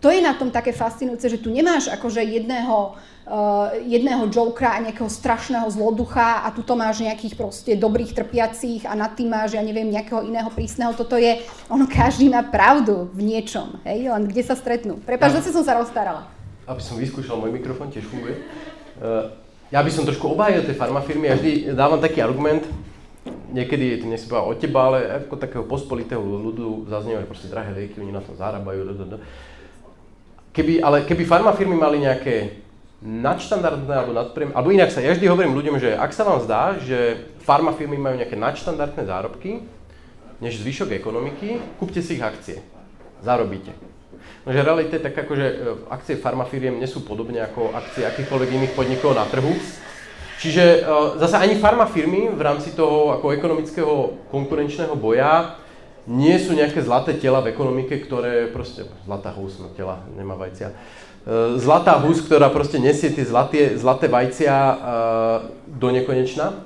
to je na tom také fascinujúce, že tu nemáš akože jedného, uh, jedného jokera a nejakého strašného zloducha a tu to máš nejakých proste dobrých trpiacich a nad tým máš, ja neviem, nejakého iného prísneho. Toto je, ono každý má pravdu v niečom, hej, len kde sa stretnú. Prepač, zase som sa rozstarala. Aby som vyskúšal, môj mikrofón tiež funguje. Uh, ja by som trošku obhájil tie farmafirmy, ja vždy dávam taký argument, niekedy, to nechcem povedať od teba, ale ako takého pospolitého ľudu zaznievajú proste drahé lieky, oni na tom zarábajú. Keby, ale keby farmafirmy mali nejaké nadštandardné alebo nadpriem, alebo inak sa, ja vždy hovorím ľuďom, že ak sa vám zdá, že farmafirmy majú nejaké nadštandardné zárobky, než zvyšok ekonomiky, kúpte si ich akcie. Zarobíte. No, že realita je tak ako, že e, akcie farmafiriem nie sú podobne ako akcie akýchkoľvek iných podnikov na trhu. Čiže uh, zase ani farmafirmy v rámci toho ako ekonomického konkurenčného boja nie sú nejaké zlaté tela v ekonomike, ktoré proste, zlatá hus, no tela, nemá vajcia, uh, zlatá hus, ktorá proste nesie tie zlaté, zlaté vajcia uh, do nekonečna.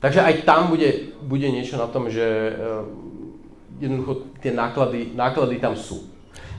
Takže aj tam bude, bude niečo na tom, že uh, jednoducho tie náklady, náklady tam sú.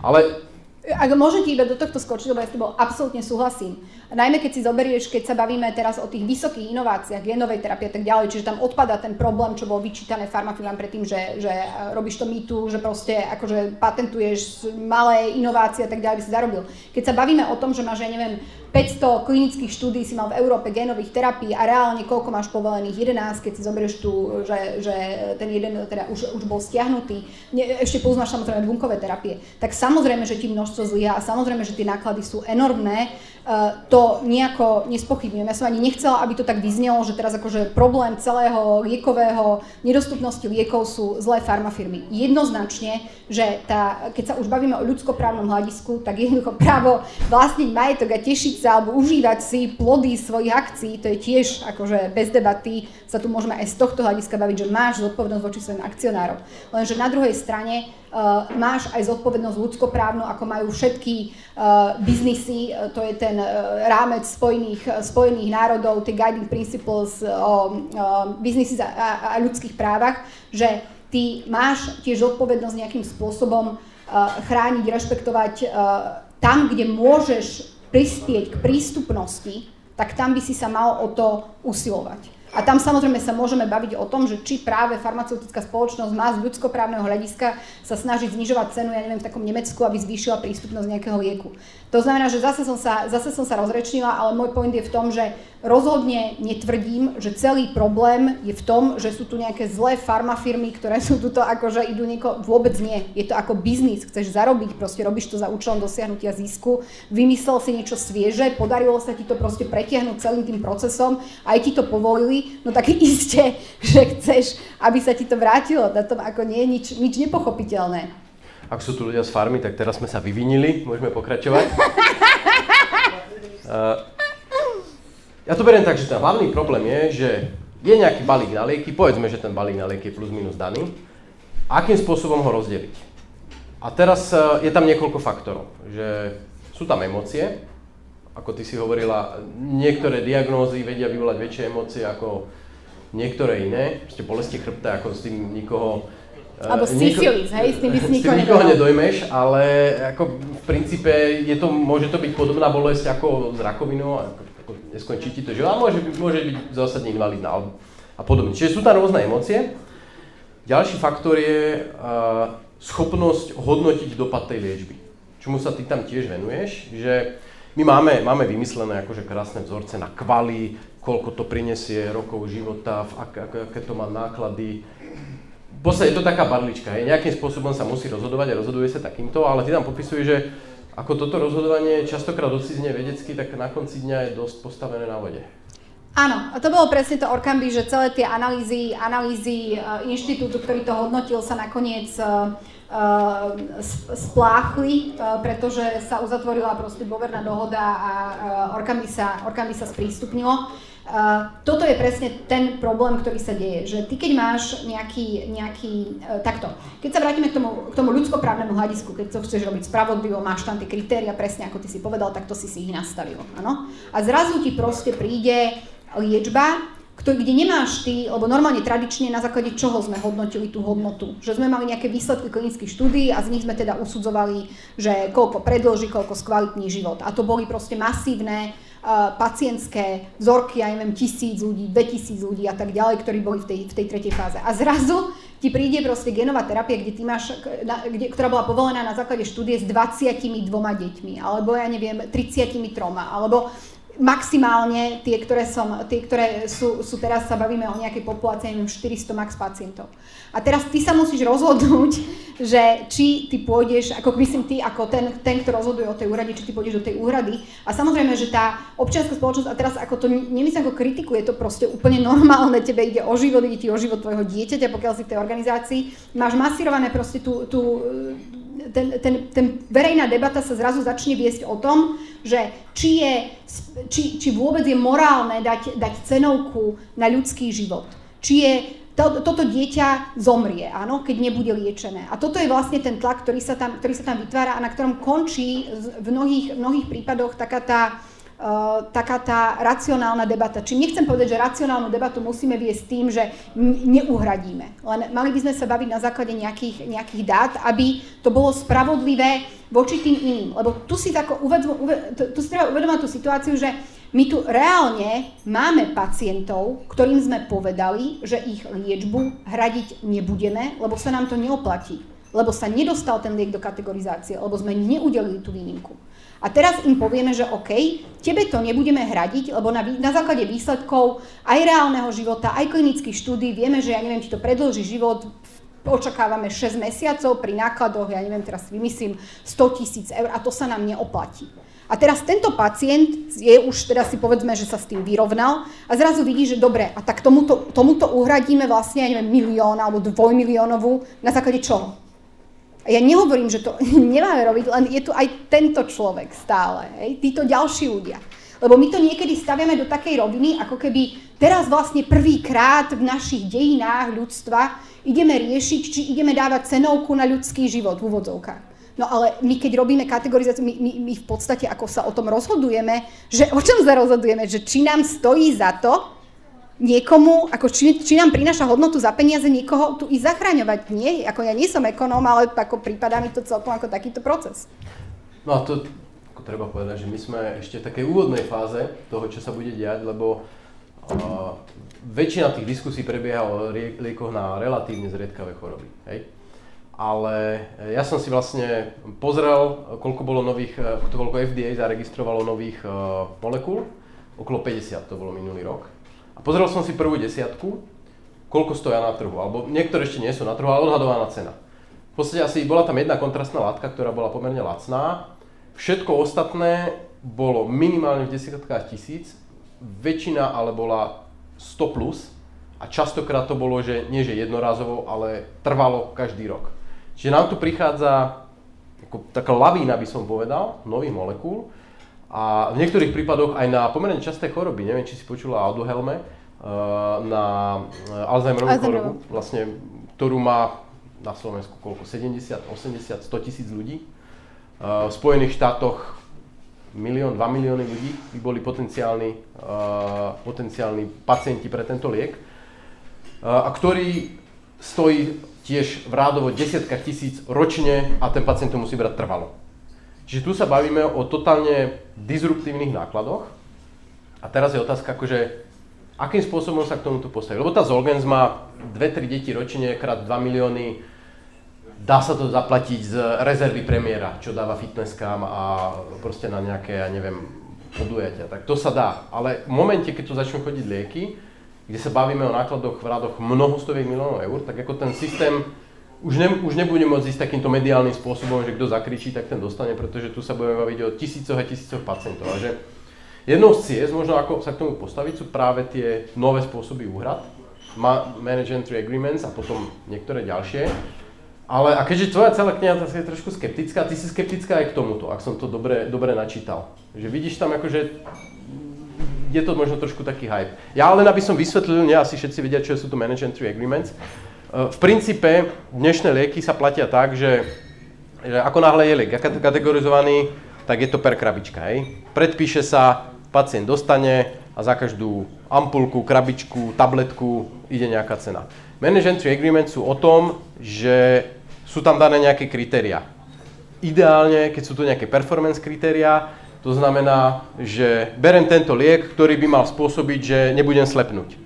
Ale ak môžete iba do tohto skočiť, lebo ja s tebou absolútne súhlasím. Najmä keď si zoberieš, keď sa bavíme teraz o tých vysokých inováciách, genovej terapie a tak ďalej, čiže tam odpada ten problém, čo bol vyčítané farmafilám predtým, že, že robíš to mýtu, že proste akože patentuješ malé inovácie a tak ďalej, by si zarobil. Keď sa bavíme o tom, že máš, ja neviem, 500 klinických štúdí si mal v Európe genových terapií a reálne koľko máš povolených? 11, keď si zoberieš tu, že, že ten jeden teda už, už bol stiahnutý. Ne, ešte poznáš samozrejme bunkové terapie. Tak samozrejme, že ti množstvo zlyha a samozrejme, že tie náklady sú enormné Eh, to nejako nespochybňujem. Ja som ani nechcela, aby to tak vyznelo, že teraz akože problém celého liekového nedostupnosti liekov sú zlé farmafirmy. Jednoznačne, že tá, keď sa už bavíme o ľudskoprávnom hľadisku, tak jednoducho právo vlastniť majetok a tešiť sa alebo užívať si plody svojich akcií, to je tiež akože bez debaty, sa tu môžeme aj z tohto hľadiska baviť, že máš zodpovednosť voči svojim akcionárom. Lenže na druhej strane uh, máš aj zodpovednosť ľudskoprávnu, ako majú všetky uh, biznisy, uh, to je ten uh, rámec Spojených, Spojených národov, tie guiding principles o uh, biznisy a, a, a ľudských právach, že ty máš tiež zodpovednosť nejakým spôsobom uh, chrániť, rešpektovať uh, tam, kde môžeš prispieť k prístupnosti, tak tam by si sa mal o to usilovať. A tam samozrejme sa môžeme baviť o tom, že či práve farmaceutická spoločnosť má z ľudskoprávneho hľadiska sa snažiť znižovať cenu, ja neviem, v takom Nemecku, aby zvýšila prístupnosť nejakého lieku. To znamená, že zase som sa, zase som sa rozrečnila, ale môj point je v tom, že rozhodne netvrdím, že celý problém je v tom, že sú tu nejaké zlé farmafirmy, ktoré sú tuto akože idú nieko, vôbec nie. Je to ako biznis, chceš zarobiť, proste robíš to za účelom dosiahnutia zisku, vymyslel si niečo svieže, podarilo sa ti to proste pretiahnuť celým tým procesom, aj ti to povolili, no tak [LAUGHS] iste, že chceš, aby sa ti to vrátilo. Na tom ako nie je nič, nič nepochopiteľné. Ak sú tu ľudia z farmy, tak teraz sme sa vyvinili, môžeme pokračovať. uh, [LAUGHS] Ja to beriem tak, že ten hlavný problém je, že je nejaký balík na lieky, povedzme, že ten balík na lieky je plus minus daný, akým spôsobom ho rozdeliť. A teraz e, je tam niekoľko faktorov, že sú tam emócie, ako ty si hovorila, niektoré diagnózy vedia vyvolať väčšie emócie ako niektoré iné, proste bolesti chrbta, ako s tým nikoho e, alebo syfilis, hej, s tým by si nikoho, [LAUGHS] nikoho nedojmeš, ale ako v princípe je to, môže to byť podobná bolesť ako s rakovinou, neskončí ti to, že a môže, môže byť zásadne invalidná a podobne. Čiže sú tam rôzne emócie. Ďalší faktor je uh, schopnosť hodnotiť dopad tej liečby. Čomu sa ty tam tiež venuješ, že my máme, máme vymyslené akože krásne vzorce na kvaly, koľko to prinesie rokov života, ak, ak, aké to má náklady. V podstate je to taká barlička, hej. nejakým spôsobom sa musí rozhodovať a rozhoduje sa takýmto, ale ty tam popisuje, že ako toto rozhodovanie častokrát docízne vedecky, tak na konci dňa je dosť postavené na vode. Áno, a to bolo presne to Orkamby, že celé tie analýzy, analýzy uh, inštitútu, ktorý to hodnotil, sa nakoniec uh, spláchli, uh, pretože sa uzatvorila proste dôverná dohoda a uh, Orkamby sa, Orkamby sa sprístupnilo. Uh, toto je presne ten problém, ktorý sa deje, že ty keď máš nejaký, nejaký takto, keď sa vrátime k tomu, k tomu ľudskoprávnemu hľadisku, keď to chceš robiť spravodlivo, máš tam tie kritéria, presne ako ty si povedal, tak to si si ich nastavil, áno? A zrazu ti proste príde liečba, kde nemáš ty, lebo normálne tradične na základe čoho sme hodnotili tú hodnotu. Že sme mali nejaké výsledky klinických štúdí a z nich sme teda usudzovali, že koľko predlží, koľko skvalitní život. A to boli proste masívne uh, pacientské vzorky, ja neviem, tisíc ľudí, 2000 ľudí a tak ďalej, ktorí boli v tej, v tej tretej fáze. A zrazu ti príde proste genová terapia, kde ty máš, na, kde, ktorá bola povolená na základe štúdie s 22 deťmi, alebo ja neviem, 33, alebo maximálne tie, ktoré, som, tie, ktoré sú, sú teraz, sa bavíme o nejakej populácii, neviem, 400 max pacientov. A teraz ty sa musíš rozhodnúť, [LAUGHS] že či ty pôjdeš, ako myslím ty, ako ten, ten kto rozhoduje o tej úrade, či ty pôjdeš do tej úrady. A samozrejme, že tá občianská spoločnosť, a teraz ako to nemyslím ako kritiku, je to proste úplne normálne, tebe ide o život, ide ti o život tvojho dieťaťa, pokiaľ si v tej organizácii, máš masírované proste tú, tú ten, ten, ten verejná debata sa zrazu začne viesť o tom, že či, je, či, či vôbec je morálne dať, dať cenovku na ľudský život. Či je to, toto dieťa zomrie, áno, keď nebude liečené. A toto je vlastne ten tlak, ktorý sa tam, ktorý sa tam vytvára a na ktorom končí v mnohých, mnohých prípadoch taká tá, Uh, taká tá racionálna debata. Či nechcem povedať, že racionálnu debatu musíme viesť tým, že neuhradíme. Len mali by sme sa baviť na základe nejakých, nejakých dát, aby to bolo spravodlivé voči tým iným. Lebo tu si, tako uvedz, uved, tu si treba uvedomať tú situáciu, že my tu reálne máme pacientov, ktorým sme povedali, že ich liečbu hradiť nebudeme, lebo sa nám to neoplatí. Lebo sa nedostal ten liek do kategorizácie, lebo sme neudelili tú výnimku. A teraz im povieme, že OK, tebe to nebudeme hradiť, lebo na, na základe výsledkov aj reálneho života, aj klinických štúdí vieme, že ja neviem, či to predlží život, očakávame 6 mesiacov pri nákladoch, ja neviem, teraz vymyslím 100 tisíc eur a to sa nám neoplatí. A teraz tento pacient je už, teda si povedzme, že sa s tým vyrovnal a zrazu vidí, že dobre, a tak tomuto, tomuto uhradíme vlastne, ja neviem, milión alebo dvojmiliónovú, na základe čoho? A ja nehovorím, že to [LAUGHS] nemáme robiť, len je tu aj tento človek stále, hej, títo ďalší ľudia. Lebo my to niekedy staviame do takej roviny, ako keby teraz vlastne prvýkrát v našich dejinách ľudstva ideme riešiť, či ideme dávať cenovku na ľudský život v úvodzovkách. No ale my keď robíme kategorizáciu, my, my, my v podstate ako sa o tom rozhodujeme, že o čom sa rozhodujeme, že či nám stojí za to, niekomu, ako či, či nám prináša hodnotu za peniaze niekoho tu i zachraňovať. Nie, ako ja nie som ekonóm, ale ako prípada mi to celkom ako takýto proces. No a to ako treba povedať, že my sme ešte v takej úvodnej fáze toho, čo sa bude diať, lebo uh, väčšina tých diskusí prebieha o liekoch na relatívne zriedkavé choroby. Hej? Ale ja som si vlastne pozrel, koľko bolo nových, koľko FDA zaregistrovalo nových uh, molekúl. Okolo 50 to bolo minulý rok. Pozrel som si prvú desiatku, koľko stoja na trhu, alebo niektoré ešte nie sú na trhu, ale odhadovaná cena. V podstate asi bola tam jedna kontrastná látka, ktorá bola pomerne lacná. Všetko ostatné bolo minimálne v desiatkách tisíc, väčšina ale bola 100 plus a častokrát to bolo, že nie že jednorázovo, ale trvalo každý rok. Čiže nám tu prichádza ako taká lavína, by som povedal, nových molekúl, a v niektorých prípadoch aj na pomerne časté choroby, neviem, či si počula o Aduhelme, na eh, Alzheimerovú chorobu, vlastne, ktorú má na Slovensku koľko, 70, 80, 100 tisíc ľudí. Eh, v Spojených štátoch milión, 2 milióny ľudí by boli potenciálni, potenciálni pacienti pre tento liek, a ktorý stojí tiež v rádovo desiatkách tisíc ročne a ten pacient to musí brať trvalo. Čiže tu sa bavíme o totálne disruptívnych nákladoch. A teraz je otázka, akože, akým spôsobom sa k tomuto postaviť. Lebo tá Zolgens má 2-3 deti ročne, krát 2 milióny, dá sa to zaplatiť z rezervy premiéra, čo dáva fitnesskám a proste na nejaké, ja neviem, podujatia. Tak to sa dá. Ale v momente, keď tu začnú chodiť lieky, kde sa bavíme o nákladoch v rádoch mnohostoviek miliónov eur, tak ako ten systém už, ne, už nebudem môcť ísť takýmto mediálnym spôsobom, že kto zakričí, tak ten dostane, pretože tu sa budeme baviť o tisícoch a tisícoch pacientov. A že jednou z ciest, možno ako sa k tomu postaviť, sú práve tie nové spôsoby úhrad, manage entry agreements a potom niektoré ďalšie. Ale a keďže tvoja celá kniha je trošku skeptická, ty si skeptická aj k tomuto, ak som to dobre, dobre načítal. Že vidíš tam akože je to možno trošku taký hype. Ja len aby som vysvetlil, nie asi všetci vedia, čo sú to manage agreements. Eh, v princípe dnešné lieky sa platia tak, že, že ako náhle je liek kategorizovaný, tak je to per krabička. Hej. Predpíše sa, pacient dostane, a za každú ampulku, krabičku, tabletku ide nejaká cena. Manage entry agreement sú o tom, že sú tam dané nejaké kritéria. Ideálne, keď sú to nejaké performance kritéria, to znamená, že berem tento liek, ktorý by mal spôsobiť, že nebudem slepnúť.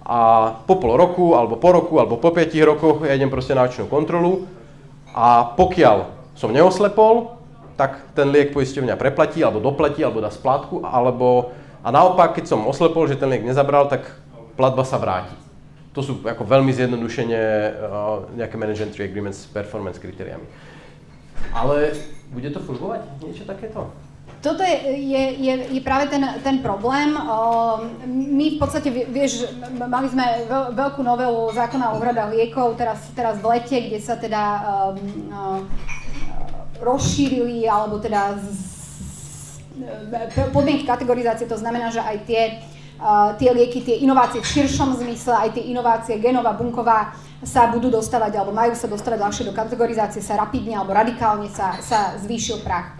A po pol roku, alebo po roku, alebo po 5 rokoch ja idem proste na očnú kontrolu a pokiaľ som neoslepol, tak ten liek poisťovňa preplatí, alebo doplatí, alebo dá splátku, alebo a naopak, keď som oslepol, že ten liek nezabral, tak platba sa vráti. To sú ako veľmi zjednodušene uh, nejaké management agreements s performance kritériami. Ale bude to fungovať? Niečo takéto? Toto je, je, je, je práve ten, ten problém. My v podstate, vieš, mali sme veľkú novelu zákona o úhradách liekov teraz, teraz v lete, kde sa teda um, rozšírili, alebo teda z, podmienky kategorizácie, to znamená, že aj tie, tie lieky, tie inovácie v širšom zmysle, aj tie inovácie genová, bunková sa budú dostávať, alebo majú sa dostávať ľahšie do kategorizácie, sa rapidne alebo radikálne sa, sa zvýšil prach.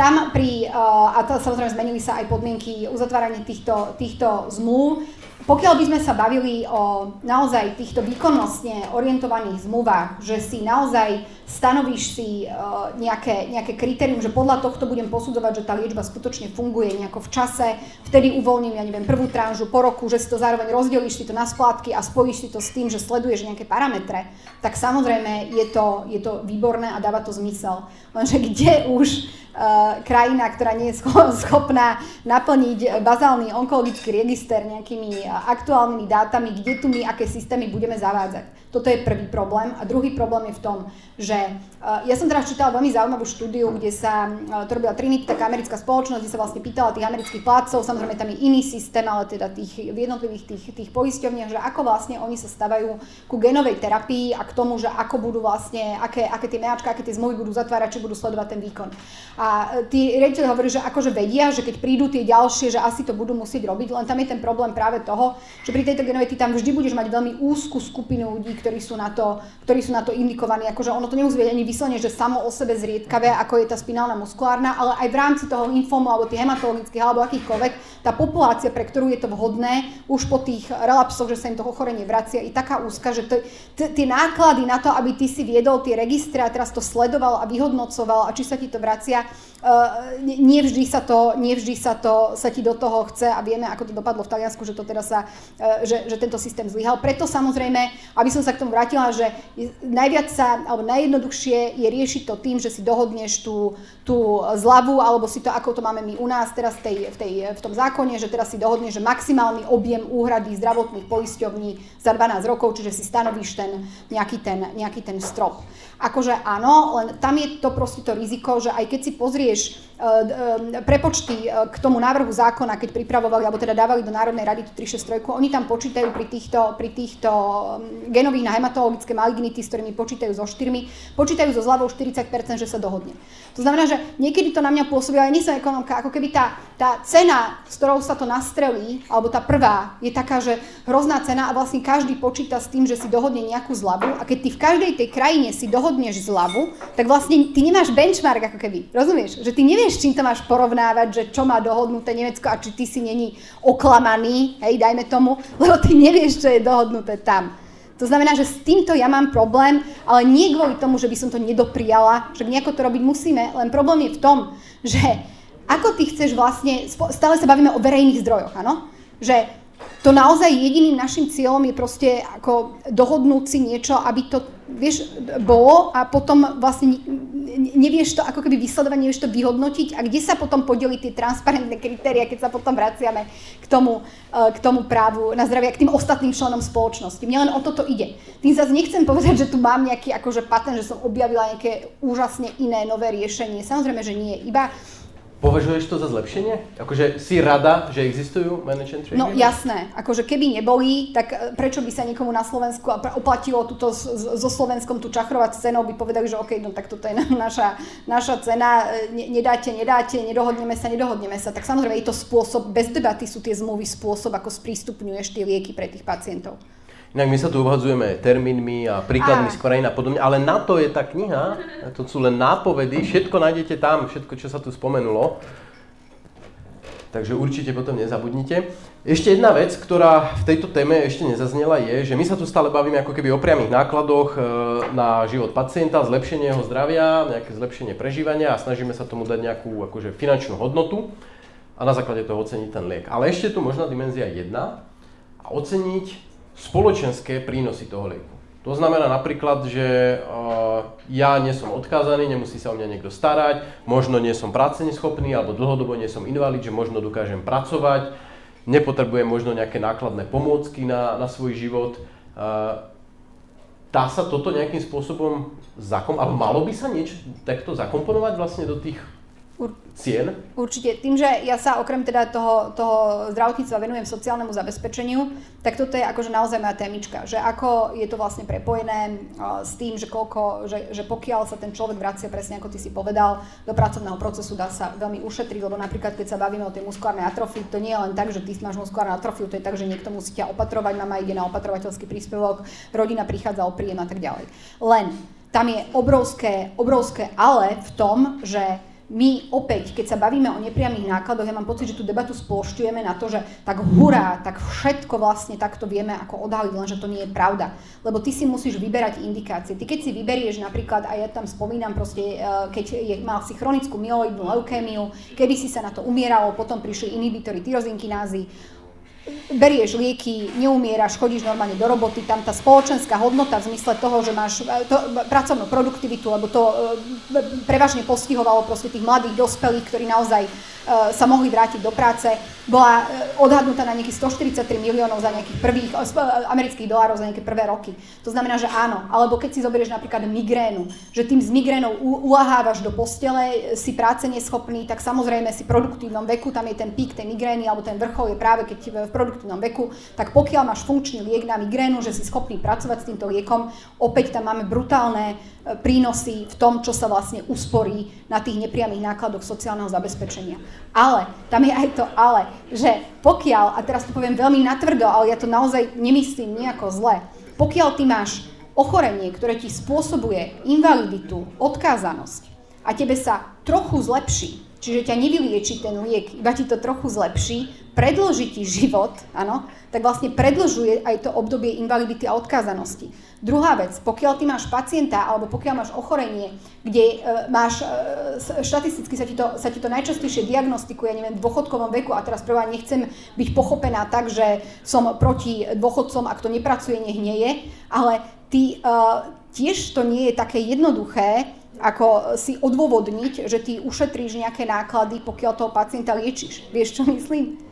Tam pri, a to samozrejme zmenili sa aj podmienky uzatvárania týchto, týchto zmluv, pokiaľ by sme sa bavili o naozaj týchto výkonnostne orientovaných zmluvách, že si naozaj stanovíš si uh, nejaké, nejaké kritérium, že podľa tohto budem posudzovať, že tá liečba skutočne funguje nejako v čase, vtedy uvoľním, ja neviem, prvú tranžu po roku, že si to zároveň rozdelíš si to na splátky a spojíš si to s tým, že sleduješ nejaké parametre, tak samozrejme je to, je to výborné a dáva to zmysel. Lenže kde už uh, krajina, ktorá nie je schopná naplniť bazálny onkologický register nejakými aktuálnymi dátami, kde tu my aké systémy budeme zavádzať. Toto je prvý problém. A druhý problém je v tom, že uh, ja som teraz čítala veľmi zaujímavú štúdiu, kde sa uh, to robila Trinity, taká americká spoločnosť, kde sa vlastne pýtala tých amerických plátcov, samozrejme tam je iný systém, ale teda tých, v jednotlivých tých, tých poisťovniach, že ako vlastne oni sa stavajú ku genovej terapii a k tomu, že ako budú vlastne, aké, aké tie meačka, aké tie zmluvy budú zatvárať, či budú sledovať ten výkon. A e, tí riaditeľi hovorí, že akože vedia, že keď prídu tie ďalšie, že asi to budú musieť robiť, len tam je ten problém práve toho, že pri tejto genovej ty tam vždy budeš mať veľmi úzku skupinu ľudí, ktorí sú na to, ktorí sú na to indikovaní. Akože ono to nemusí byť ani vyslovene, že samo o sebe zriedkavé, ako je tá spinálna muskulárna, ale aj v rámci toho infomu alebo tých hematologických alebo akýchkoľvek, tá populácia, pre ktorú je to vhodné, už po tých relapsoch, že sa im to ochorenie vracia, je taká úzka, že tie náklady na to, aby ty si viedol tie registre a teraz to sledoval a vyhodnocoval a či sa ti to vracia, uh, nevždy sa to, nevždy sa to, sa ti do toho chce a vieme, ako to dopadlo v Taliansku, že to teda sa, uh, že, že tento systém zlyhal. Preto samozrejme, aby som sa k tomu vrátila, že najviac sa, alebo najjednoduchšie je riešiť to tým, že si dohodneš tú, tú zľavu, alebo si to, ako to máme my u nás teraz tej, v, tej, v tom zákone, že teraz si dohodneš, že maximálny objem úhrady zdravotných poisťovní za 12 rokov, čiže si stanovíš ten nejaký ten, nejaký ten strop. Akože áno, len tam je to proste to riziko, že aj keď si pozrieš uh, uh, prepočty k tomu návrhu zákona, keď pripravovali, alebo teda dávali do Národnej rady tú 363, oni tam počítajú pri týchto, pri týchto um, genových na hematologické malignity, s ktorými počítajú so štyrmi, počítajú so zľavou 40%, že sa dohodne. To znamená, že niekedy to na mňa pôsobí, ale nie som ekonomka, ako keby tá, tá cena, s ktorou sa to nastrelí, alebo tá prvá, je taká, že hrozná cena a vlastne každý počíta s tým, že si dohodne nejakú zľavu a keď ty v každej tej krajine si dohodne dohodneš zľavu, tak vlastne ty nemáš benchmark ako keby, rozumieš? Že ty nevieš, čím to máš porovnávať, že čo má dohodnuté Nemecko a či ty si není oklamaný, hej, dajme tomu, lebo ty nevieš, čo je dohodnuté tam. To znamená, že s týmto ja mám problém, ale nie kvôli tomu, že by som to nedoprijala, že nejako to robiť musíme, len problém je v tom, že ako ty chceš vlastne, stále sa bavíme o verejných zdrojoch, áno? Že to naozaj jediným našim cieľom je proste ako dohodnúť si niečo, aby to, vieš, bolo a potom vlastne nevieš to ako keby vysledovať, nevieš to vyhodnotiť a kde sa potom podeli tie transparentné kritéria, keď sa potom vraciame k tomu, e, k tomu právu na zdravie k tým ostatným členom spoločnosti. Mne len o toto ide. Tým zase nechcem povedať, že tu mám nejaký akože patent, že som objavila nejaké úžasne iné nové riešenie. Samozrejme, že nie. Iba Považuješ to za zlepšenie? Akože si rada, že existujú management No jasné, akože keby neboli, tak e, prečo by sa niekomu na Slovensku oplatilo túto so Slovenskom tu čachrovať cenou, by povedali, že OK, no tak toto je [LAUGHS] naša, naša cena, e, nedáte, nedáte, nedohodneme sa, nedohodneme sa. Tak samozrejme je to spôsob, bez debaty sú tie zmluvy spôsob, ako sprístupňuješ tie lieky pre tých pacientov. Inak my sa tu obhadzujeme termínmi a príkladmi z krajín a podobne, ale na to je tá kniha, to sú len nápovedy, všetko nájdete tam, všetko, čo sa tu spomenulo. takže určite potom nezabudnite. Ešte jedna vec, ktorá v tejto téme ešte nezaznela je, že my sa tu stále bavíme ako keby o priamých nákladoch e, na život pacienta, zlepšenie jeho zdravia, nejaké zlepšenie prežívania a snažíme sa tomu dať nejakú akože finančnú hodnotu a na základe toho oceniť ten liek. Ale ešte tu možná dimenzia jedna a oceniť spoločenské prínosy toho lieku. To znamená napríklad, že uh, ja nie som odkázaný, nemusí sa o mňa niekto starať, možno nie som schopný alebo dlhodobo nie som invalid, že možno dokážem pracovať, nepotrebujem možno nejaké nákladné pomôcky na, na svoj život. Uh, dá sa toto nejakým spôsobom zakom, alebo malo by sa niečo takto zakomponovať vlastne do tých cien? Určite. Tým, že ja sa okrem teda toho, toho zdravotníctva venujem sociálnemu zabezpečeniu, tak toto je akože naozaj moja témička, že ako je to vlastne prepojené s tým, že, koľko, že, že pokiaľ sa ten človek vracia presne ako ty si povedal do pracovného procesu, dá sa veľmi ušetriť, lebo napríklad keď sa bavíme o tej muskulárnej atrofii, to nie je len tak, že ty máš muskulárnu atrofiu, to je tak, že niekto musí ťa opatrovať, mama ide na opatrovateľský príspevok, rodina prichádza o príjem a tak ďalej. Len tam je obrovské, obrovské ale v tom, že my opäť, keď sa bavíme o nepriamých nákladoch, ja mám pocit, že tú debatu splošťujeme na to, že tak hurá, tak všetko vlastne takto vieme ako odhaliť, lenže to nie je pravda. Lebo ty si musíš vyberať indikácie. Ty keď si vyberieš napríklad, a ja tam spomínam proste, e, keď je, mal si chronickú myeloidnú leukémiu, kedy si sa na to umieralo, potom prišli inhibitory tyrozinkinázy, berieš lieky, neumieraš, chodíš normálne do roboty, tam tá spoločenská hodnota v zmysle toho, že máš e, to, pracovnú produktivitu, lebo to e, prevažne postihovalo proste tých mladých dospelých, ktorí naozaj sa mohli vrátiť do práce, bola odhadnutá na nejakých 143 miliónov za nejakých prvých uh, amerických dolárov za nejaké prvé roky. To znamená, že áno. Alebo keď si zoberieš napríklad migrénu, že tým s migrénou ulahávaš do postele, si práce neschopný, tak samozrejme si v produktívnom veku, tam je ten pík tej migrény, alebo ten vrchol je práve keď v produktívnom veku, tak pokiaľ máš funkčný liek na migrénu, že si schopný pracovať s týmto liekom, opäť tam máme brutálne prínosy v tom, čo sa vlastne usporí na tých nepriamých nákladoch sociálneho zabezpečenia. Ale, tam je aj to ale, že pokiaľ, a teraz to poviem veľmi natvrdo, ale ja to naozaj nemyslím nejako zle, pokiaľ ty máš ochorenie, ktoré ti spôsobuje invaliditu, odkázanosť a tebe sa trochu zlepší, čiže ťa nevylieči ten liek, iba ti to trochu zlepší, predloží ti život, áno, tak vlastne predlžuje aj to obdobie invalidity a odkázanosti. Druhá vec, pokiaľ ty máš pacienta alebo pokiaľ máš ochorenie, kde e, máš, e, štatisticky sa ti, to, sa ti to najčastejšie diagnostikuje, neviem, v dôchodkovom veku a teraz prvá nechcem byť pochopená tak, že som proti dôchodcom, ak to nepracuje, nech nie je, ale ty, e, tiež to nie je také jednoduché, ako si odôvodniť, že ty ušetríš nejaké náklady, pokiaľ toho pacienta liečiš. Vieš, čo myslím?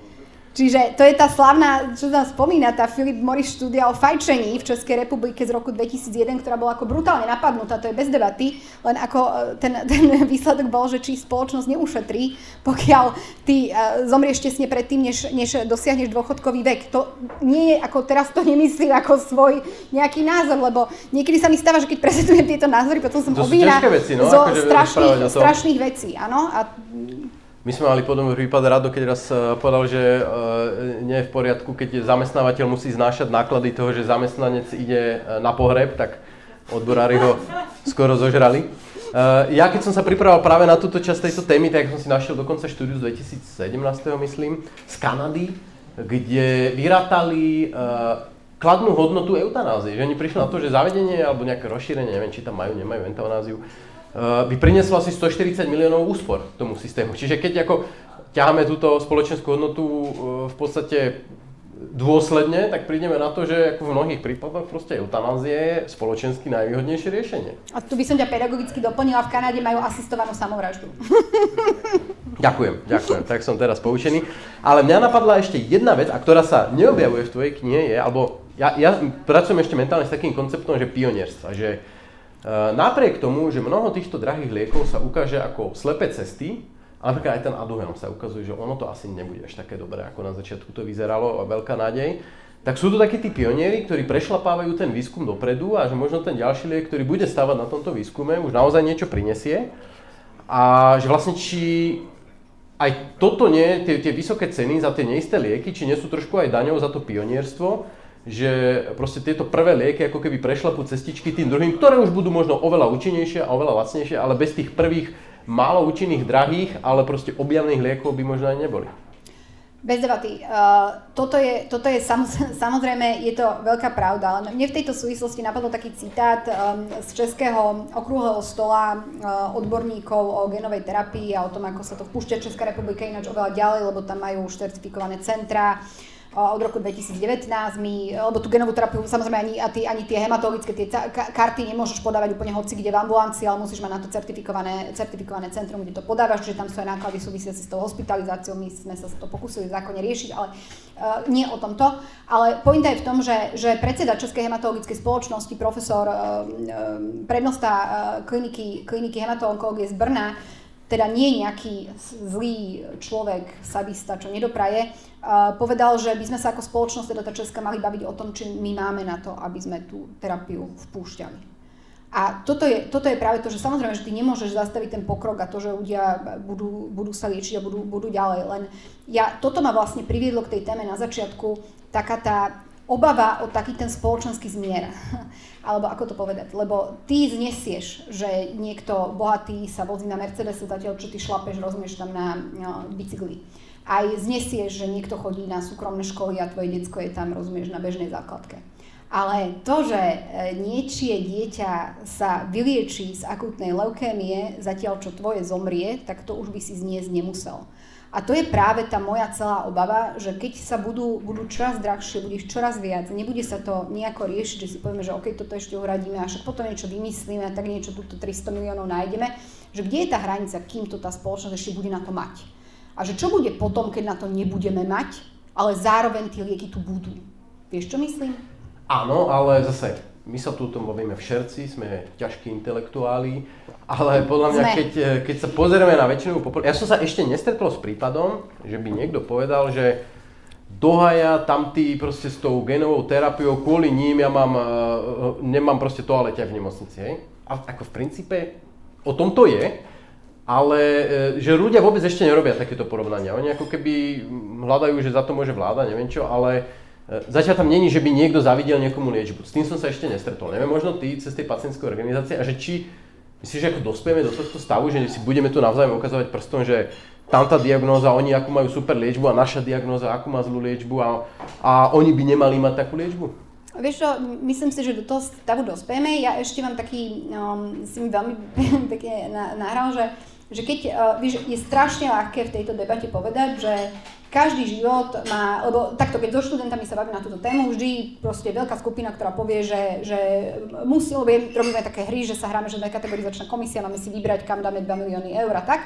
Čiže to je tá slavná, čo tam spomína, tá Philip Morris štúdia o fajčení v Českej republike z roku 2001, ktorá bola ako brutálne napadnutá, to je bez debaty, len ako e, ten, [LAUGHS] ten výsledok bol, že či spoločnosť neušetrí, pokiaľ ty uh, zomrieš tesne predtým, než, než dosiahneš dôchodkový vek. To nie je, ako teraz to nemyslím ako svoj nejaký názor, lebo niekedy sa mi stáva, že keď prezentujem tieto názory, potom som obvinená no, zo akože strašných, strašných vecí. Áno? A my sme mali podobný prípad Rado, keď raz eh, povedal, že uh, nie je v poriadku, keď zamestnávateľ musí znášať náklady toho, že zamestnanec ide eh, na pohreb, tak odborári ho skoro zožrali. Ja keď som sa pripravoval práve na túto časť tejto témy, tak som si našiel dokonca štúdiu z 2017, myslím, z Kanady, kde vyratali kladnú hodnotu eutanázie. Že oni prišli na to, že zavedenie alebo nejaké rozšírenie, neviem, či tam majú, nemajú eutanáziu, by prinieslo asi 140 miliónov úspor tomu systému. Čiže keď ako ťaháme túto spoločenskú hodnotu eh, v podstate dôsledne, tak prídeme na to, že ako v mnohých prípadoch proste eutanázie je spoločensky najvýhodnejšie riešenie. A tu by som ťa pedagogicky doplnila, v Kanáde majú asistovanú samovraždu. [LAUGHS] Ďakujem, ďakujem, tak som teraz poučený. Ale mňa napadla ešte jedna vec, a ktorá sa neobjavuje v tvojej knihe, je, alebo ja, ja pracujem ešte mentálne s takým konceptom, že pionierstva, že napriek tomu, že mnoho týchto drahých liekov sa ukáže ako slepé cesty, napríklad aj ten Aduhelm sa ukazuje, že ono to asi nebude až také dobré, ako na začiatku to vyzeralo, a veľká nádej, tak sú to takí tí pionieri, ktorí prešlapávajú ten výskum dopredu a že možno ten ďalší liek, ktorý bude stávať na tomto výskume, už naozaj niečo prinesie. A že vlastne či aj toto nie, tie, tie vysoké ceny za tie neisté lieky, či nie sú trošku aj daňou za to pionierstvo, že proste tieto prvé lieky ako keby prešlapú cestičky tým druhým, ktoré už budú možno oveľa účinnejšie a oveľa lacnejšie, ale bez tých prvých málo účinných, drahých, ale proste objavných liekov by možno aj neboli. Bez debaty. Uh, toto je, toto je [LAUGHS] samozrejme, je to veľká pravda, ale mne v tejto súvislosti napadol taký citát um, z českého okrúhleho stola uh, odborníkov o genovej terapii a o tom, ako sa to vpúšťa Česká republika ináč oveľa ďalej, lebo tam majú už certifikované centra, od roku 2019. My, lebo tú genovú terapiu samozrejme ani, ani, ani tie hematologické tie karty nemôžeš podávať úplne hoci kde v ambulancii, ale musíš mať na to certifikované, certifikované centrum, kde to podávaš, čiže tam sú aj náklady súvisiace s tou hospitalizáciou. My sme sa to pokusili v zákone riešiť, ale uh, nie o tomto. Ale pointa je v tom, že, že predseda Českej hematologickej spoločnosti, profesor, uh, uh, prednosta uh, kliniky, kliniky hematológie z Brna, teda nie nejaký zlý človek, sadista, čo nedopraje, povedal, že by sme sa ako spoločnosť, teda tá Česka, mali baviť o tom, či my máme na to, aby sme tú terapiu vpúšťali. A toto je, toto je práve to, že samozrejme, že ty nemôžeš zastaviť ten pokrok a to, že ľudia budú, budú sa liečiť a budú, budú ďalej. Len ja, toto ma vlastne priviedlo k tej téme na začiatku, taká tá obava o taký ten spoločenský zmier. [LAUGHS] Alebo ako to povedať? Lebo ty znesieš, že niekto bohatý sa vozí na Mercedesu, zatiaľ čo ty šlapeš, rozumieš tam na no, bicykli. Aj znesieš, že niekto chodí na súkromné školy a tvoje detsko je tam, rozumieš, na bežnej základke. Ale to, že e, niečie dieťa sa vyliečí z akútnej leukémie, zatiaľ čo tvoje zomrie, tak to už by si zniesť nemusel. A to je práve tá moja celá obava, že keď sa budú, budú čoraz drahšie, bude ich čoraz viac, nebude sa to nejako riešiť, že si povieme, že OK, toto ešte uhradíme a však potom niečo vymyslíme a tak niečo túto 300 miliónov nájdeme, že kde je tá hranica, kým to tá spoločnosť ešte bude na to mať. A že čo bude potom, keď na to nebudeme mať, ale zároveň tie lieky tu budú. Vieš, čo myslím? Áno, ale zase my sa tu tom bavíme v šerci, sme ťažkí intelektuáli, ale podľa mňa, keď, eh, keď sa pozrieme na väčšinovú populáciu, ja som sa ešte nestretol s prípadom, že by niekto povedal, že dohaja tam tí proste s tou genovou terapiou, kvôli ním ja mám, eh, nemám proste toaleťak v nemocnici, hej? A ako v princípe o tom to je, ale eh, že ľudia vôbec ešte nerobia takéto porovnania. Oni ako keby hľadajú, že za to môže vláda, neviem čo, ale zatiaľ tam není, že by niekto zavidel niekomu liečbu. S tým som sa ešte nestretol. Neviem, možno ty cez tej pacientské organizácie a že či myslíš, že ako dospieme do tohto stavu, že si budeme tu navzájom ukazovať prstom, že tam tá diagnóza, oni akú majú super liečbu a naša diagnóza, akú má zlú liečbu a, a oni by nemali mať takú liečbu? Vieš čo, myslím si, že do toho stavu dospieme. Ja ešte mám taký, um, si mi veľmi [LAUGHS] pekne nahral, že, že keď, uh, vieš, je strašne ľahké v tejto debate povedať, že každý život má, lebo takto, keď so študentami sa bavím na túto tému, vždy proste veľká skupina, ktorá povie, že, že musí, lebo robíme také hry, že sa hráme, že je kategorizačná komisia, máme si vybrať, kam dáme 2 milióny eur a tak.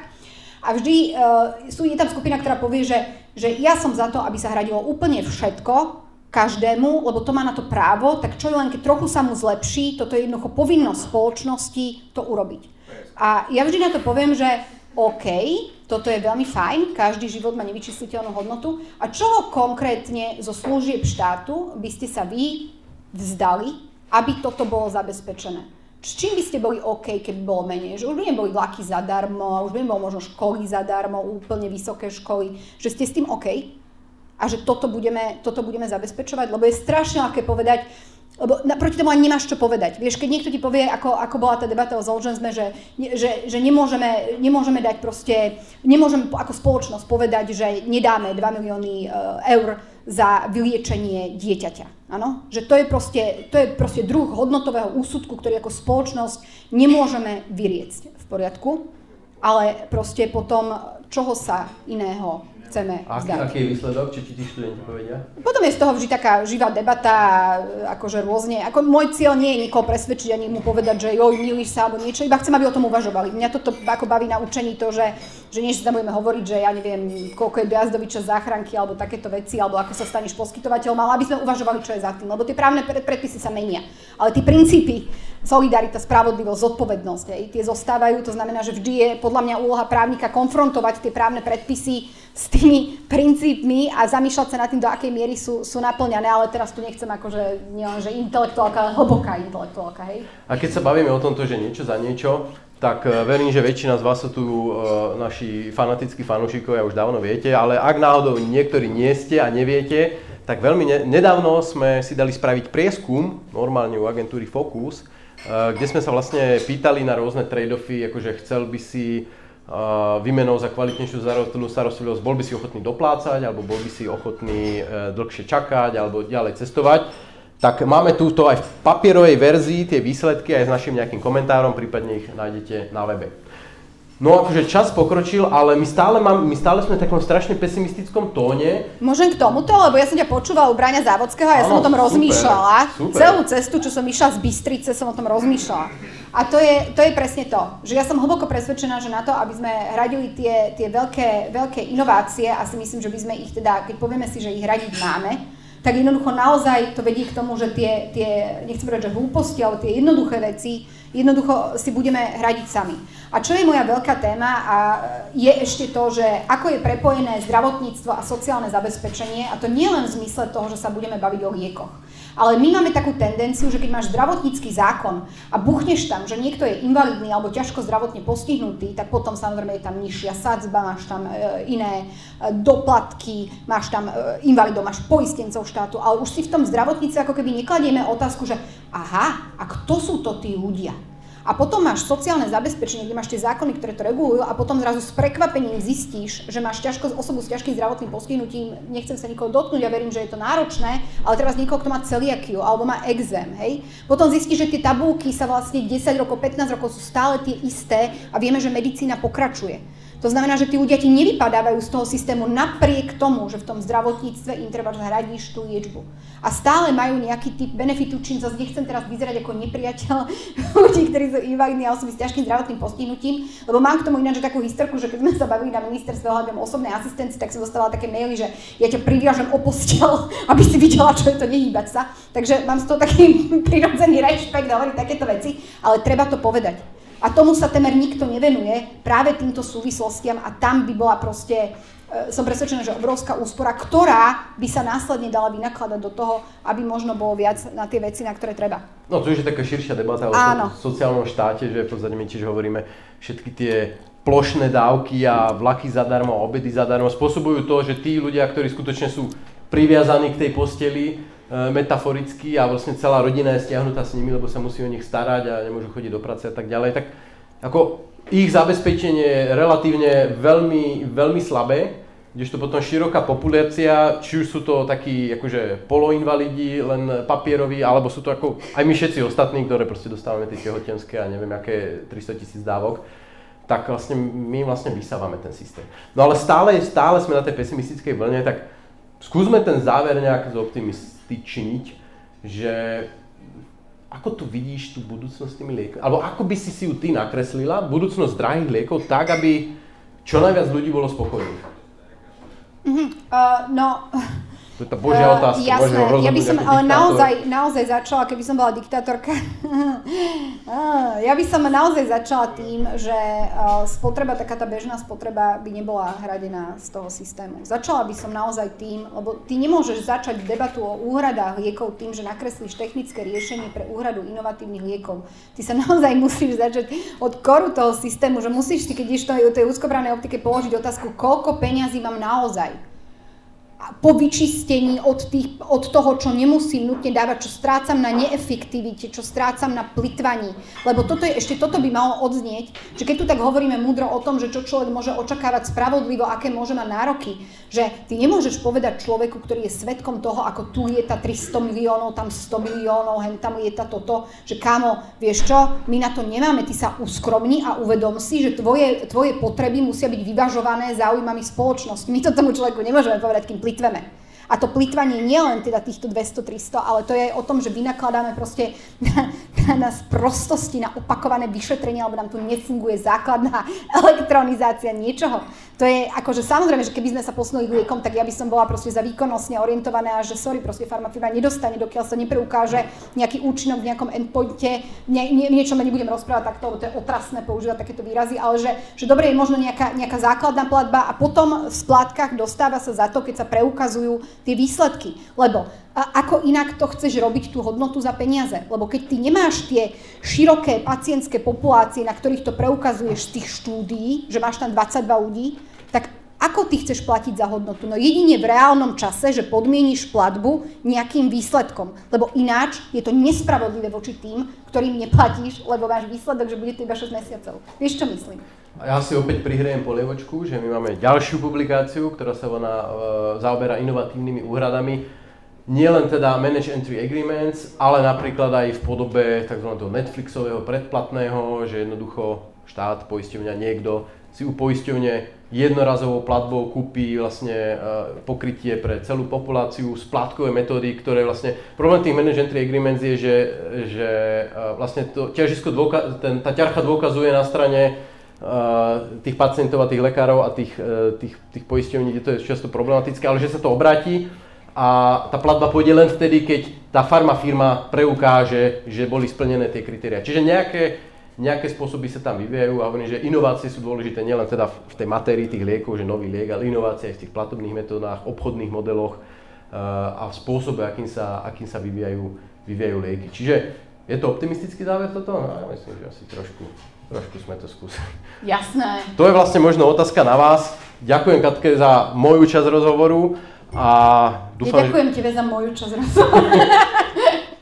A vždy uh, sú, je tam skupina, ktorá povie, že, že ja som za to, aby sa hradilo úplne všetko, každému, lebo to má na to právo, tak čo je len keď trochu sa mu zlepší, toto je jednoducho povinnosť spoločnosti to urobiť. A ja vždy na to poviem, že OK, toto je veľmi fajn, každý život má nevyčísliteľnú hodnotu. A čo konkrétne zo služieb štátu by ste sa vy vzdali, aby toto bolo zabezpečené? S čím by ste boli OK, keby bolo menej? Že už by neboli vlaky zadarmo, už by nebolo možno školy zadarmo, úplne vysoké školy, že ste s tým OK? A že toto budeme, toto budeme zabezpečovať? Lebo je strašne ľahké povedať, lebo proti tomu ani nemáš čo povedať. Vieš, keď niekto ti povie, ako, ako bola tá debata o Zolženzme, že, že, že nemôžeme, nemôžeme dať proste, nemôžeme ako spoločnosť povedať, že nedáme 2 milióny e, eur za vyliečenie dieťaťa. Áno? Že to je, proste, to je proste druh hodnotového úsudku, ktorý ako spoločnosť nemôžeme vyriecť v poriadku, ale proste potom čoho sa iného chceme a aký, aký je výsledok, či ti tí študenti povedia? Potom je z toho vždy taká živá debata, akože rôzne, ako môj cieľ nie je nikoho presvedčiť ani mu povedať, že joj, milíš sa alebo niečo, iba chcem, aby o tom uvažovali. Mňa toto ako baví na učení to, že, že nie, že sa budeme hovoriť, že ja neviem, koľko je dojazdový čas záchranky alebo takéto veci, alebo ako sa staneš poskytovateľom, ale aby sme uvažovali, čo je za tým, lebo tie právne predpisy sa menia. Ale tie princípy, solidarita, spravodlivosť, zodpovednosť, aj, tie zostávajú, to znamená, že vždy je podľa mňa úloha právnika konfrontovať tie právne predpisy s tými princípmi a zamýšľať sa nad tým, do akej miery sú, sú naplňané, ale teraz tu nechcem akože nielen, že intelektuálka, ale hlboká intelektuálka, hej. A keď sa bavíme o tomto, že niečo za niečo, tak e, verím, že väčšina z vás sú tu uh, naši fanatickí fanúšikovia, už dávno viete, ale ak náhodou niektorí nie ste a neviete, tak veľmi ne- nedávno sme si dali spraviť prieskum, normálne u agentúry Focus, uh, kde sme sa vlastne pýtali na rôzne trade-offy, akože chcel by si výmenou za kvalitnejšiu zdravotnú starostlivosť, bol by si ochotný doplácať, alebo bol by si ochotný e, dlhšie čakať, alebo ďalej cestovať. Tak máme túto aj v papierovej verzii tie výsledky aj s našim nejakým komentárom, prípadne ich nájdete na webe. No akože čas pokročil, ale my stále, mám, my stále sme v takom strašne pesimistickom tóne. Môžem k tomuto, lebo ja som ťa počúvala u Braňa Závodského a ja ano, som o tom super, rozmýšľala. Super. Celú cestu, čo som išla z Bystrice, som o tom rozmýšľala. A to je, to je presne to, že ja som hlboko presvedčená, že na to, aby sme hradili tie, tie veľké, veľké inovácie, a si myslím, že by sme ich teda, keď povieme si, že ich hradiť máme, tak jednoducho naozaj to vedie k tomu, že tie, tie nechcem povedať, že hlúposti, ale tie jednoduché veci jednoducho si budeme hradiť sami. A čo je moja veľká téma a je ešte to, že ako je prepojené zdravotníctvo a sociálne zabezpečenie a to nie len v zmysle toho, že sa budeme baviť o liekoch. Ale my máme takú tendenciu, že keď máš zdravotnícky zákon a buchneš tam, že niekto je invalidný alebo ťažko zdravotne postihnutý, tak potom samozrejme je tam nižšia sadzba, máš tam e, iné e, doplatky, máš tam e, invalidov, máš poistencov štátu, ale už si v tom zdravotníci ako keby nekladieme otázku, že aha, a kto sú to tí ľudia? A potom máš sociálne zabezpečenie, kde máš tie zákony, ktoré to regulujú a potom zrazu s prekvapením zistíš, že máš ťažko, osobu s ťažkým zdravotným postihnutím, nechcem sa nikoho dotknúť, ja verím, že je to náročné, ale teraz niekoho, kto má celiakiu alebo má exém, hej. Potom zistíš, že tie tabulky sa vlastne 10 rokov, 15 rokov sú stále tie isté a vieme, že medicína pokračuje. To znamená, že tí ľudia ti nevypadávajú z toho systému napriek tomu, že v tom zdravotníctve im treba hradíš tú liečbu. A stále majú nejaký typ benefitu, čím zase nechcem teraz vyzerať ako nepriateľ [LAUGHS] ľudí, ktorí sú invalidní a osoby s ťažkým zdravotným postihnutím, lebo mám k tomu ináč takú historku, že keď sme sa bavili na ministerstve ohľadom osobnej asistencie, tak som dostala také maily, že ja ťa priviažem o postel, [LAUGHS] aby si videla, čo je to nehýbať sa. Takže mám z toho taký [LAUGHS] prirodzený rešpekt hovoriť takéto veci, ale treba to povedať. A tomu sa temer nikto nevenuje práve týmto súvislostiam a tam by bola proste, e, som presvedčená, že obrovská úspora, ktorá by sa následne dala vynakladať do toho, aby možno bolo viac na tie veci, na ktoré treba. No to je taká širšia debata Áno. o sociálnom štáte, že v podstate my tiež hovoríme všetky tie plošné dávky a vlaky zadarmo, obedy zadarmo spôsobujú to, že tí ľudia, ktorí skutočne sú priviazaní k tej posteli, metaforicky a vlastne celá rodina je stiahnutá s nimi, lebo sa musí o nich starať a nemôžu chodiť do práce a tak ďalej, tak ako ich zabezpečenie je relatívne veľmi, veľmi slabé, kdežto potom široká populácia, či už sú to takí akože poloinvalidi, len papieroví, alebo sú to ako aj my všetci ostatní, ktoré proste dostávame tie tehotenské a neviem aké 300 tisíc dávok, tak vlastne my vlastne vysávame ten systém. No ale stále, stále sme na tej pesimistickej vlne, tak skúsme ten záver nejak zoptimist, činiť, že ako tu vidíš tú budúcnosť tými liekmi? Alebo ako by si si ju ty nakreslila, budúcnosť drahých liekov, tak, aby čo najviac ľudí bolo spokojných? Mm-hmm. Uh, no, to je tá božia uh, otázka. Jasné, ja by som ale naozaj, naozaj začala, keby som bola diktátorka, [LAUGHS] uh, ja by som naozaj začala tým, že uh, spotreba, taká tá bežná spotreba by nebola hradená z toho systému. Začala by som naozaj tým, lebo ty nemôžeš začať debatu o úhradách liekov tým, že nakreslíš technické riešenie pre úhradu inovatívnych liekov. Ty sa [LAUGHS] naozaj musíš začať od koru toho systému, že musíš si, keď iš to tej úzkobranej optike položiť otázku, koľko peňazí mám naozaj po vyčistení od, tých, od toho, čo nemusím nutne dávať, čo strácam na neefektivite, čo strácam na plitvaní. Lebo toto je, ešte toto by malo odznieť, že keď tu tak hovoríme múdro o tom, že čo človek môže očakávať spravodlivo, aké môže mať nároky, že ty nemôžeš povedať človeku, ktorý je svetkom toho, ako tu je tá 300 miliónov, tam 100 miliónov, hen tam je tá toto, že kámo, vieš čo, my na to nemáme, ty sa uskromni a uvedom si, že tvoje, tvoje potreby musia byť vyvažované záujmami spoločnosti. My to tomu človeku nemôžeme povedať, kým plitveme. A to plýtvanie nie len teda týchto 200-300, ale to je o tom, že vynakladáme proste na, na, na prostosti, na opakované vyšetrenie, alebo nám tu nefunguje základná elektronizácia niečoho. To je akože samozrejme, že keby sme sa posunuli k liekom, tak ja by som bola proste za výkonnostne orientovaná že sorry, proste farmafirma nedostane, dokiaľ sa nepreukáže nejaký účinok v nejakom endpointe, nie, nie, niečo nebudem rozprávať takto, to je otrasné používať takéto výrazy, ale že, že dobre je možno nejaká, nejaká základná platba a potom v splátkach dostáva sa za to, keď sa preukazujú tie výsledky. Lebo a ako inak to chceš robiť tú hodnotu za peniaze? Lebo keď ty nemáš tie široké pacientské populácie, na ktorých to preukazuješ z tých štúdií, že máš tam 22 ľudí, ako ty chceš platiť za hodnotu? No jedine v reálnom čase, že podmieníš platbu nejakým výsledkom. Lebo ináč je to nespravodlivé voči tým, ktorým neplatíš, lebo máš výsledok, že bude to iba 6 mesiacov. Vieš, čo myslím? A ja si opäť prihrejem polievočku, že my máme ďalšiu publikáciu, ktorá sa volá, uh, zaoberá inovatívnymi úhradami. Nie len teda Manage Entry Agreements, ale napríklad aj v podobe tzv. Netflixového predplatného, že jednoducho štát, poisťovňa, niekto si u poisťovne jednorazovou platbou kúpi vlastne e, pokrytie pre celú populáciu, splátkové metódy, ktoré vlastne, problém tých managed entry agreements je, že, že e, vlastne to ťažisko dôka, ten, tá ťarcha dôkazuje na strane uh, tých pacientov a tých lekárov a tých, tých, tých poisťovní, kde to je často problematické, ale že sa to obráti a tá platba pôjde len vtedy, keď tá farma firma preukáže, že boli splnené tie kritéria. Čiže nejaké nejaké spôsoby sa tam vyvíjajú a hovorím, že inovácie sú dôležité nielen teda v tej matérii tých liekov, že nový liek, ale inovácie aj v tých platobných metódach, obchodných modeloch eh, a v spôsobe, akým sa, akým sa vyvíjajú, vyvíjajú lieky. Čiže je to optimistický záver toto? No, ja myslím, že asi trošku, trošku sme to skúsili. Jasné. To je vlastne možno otázka na vás. Ďakujem Katke za moju časť rozhovoru a dúfam, ja ďakujem že... tebe za moju časť rozhovoru. [LAUGHS]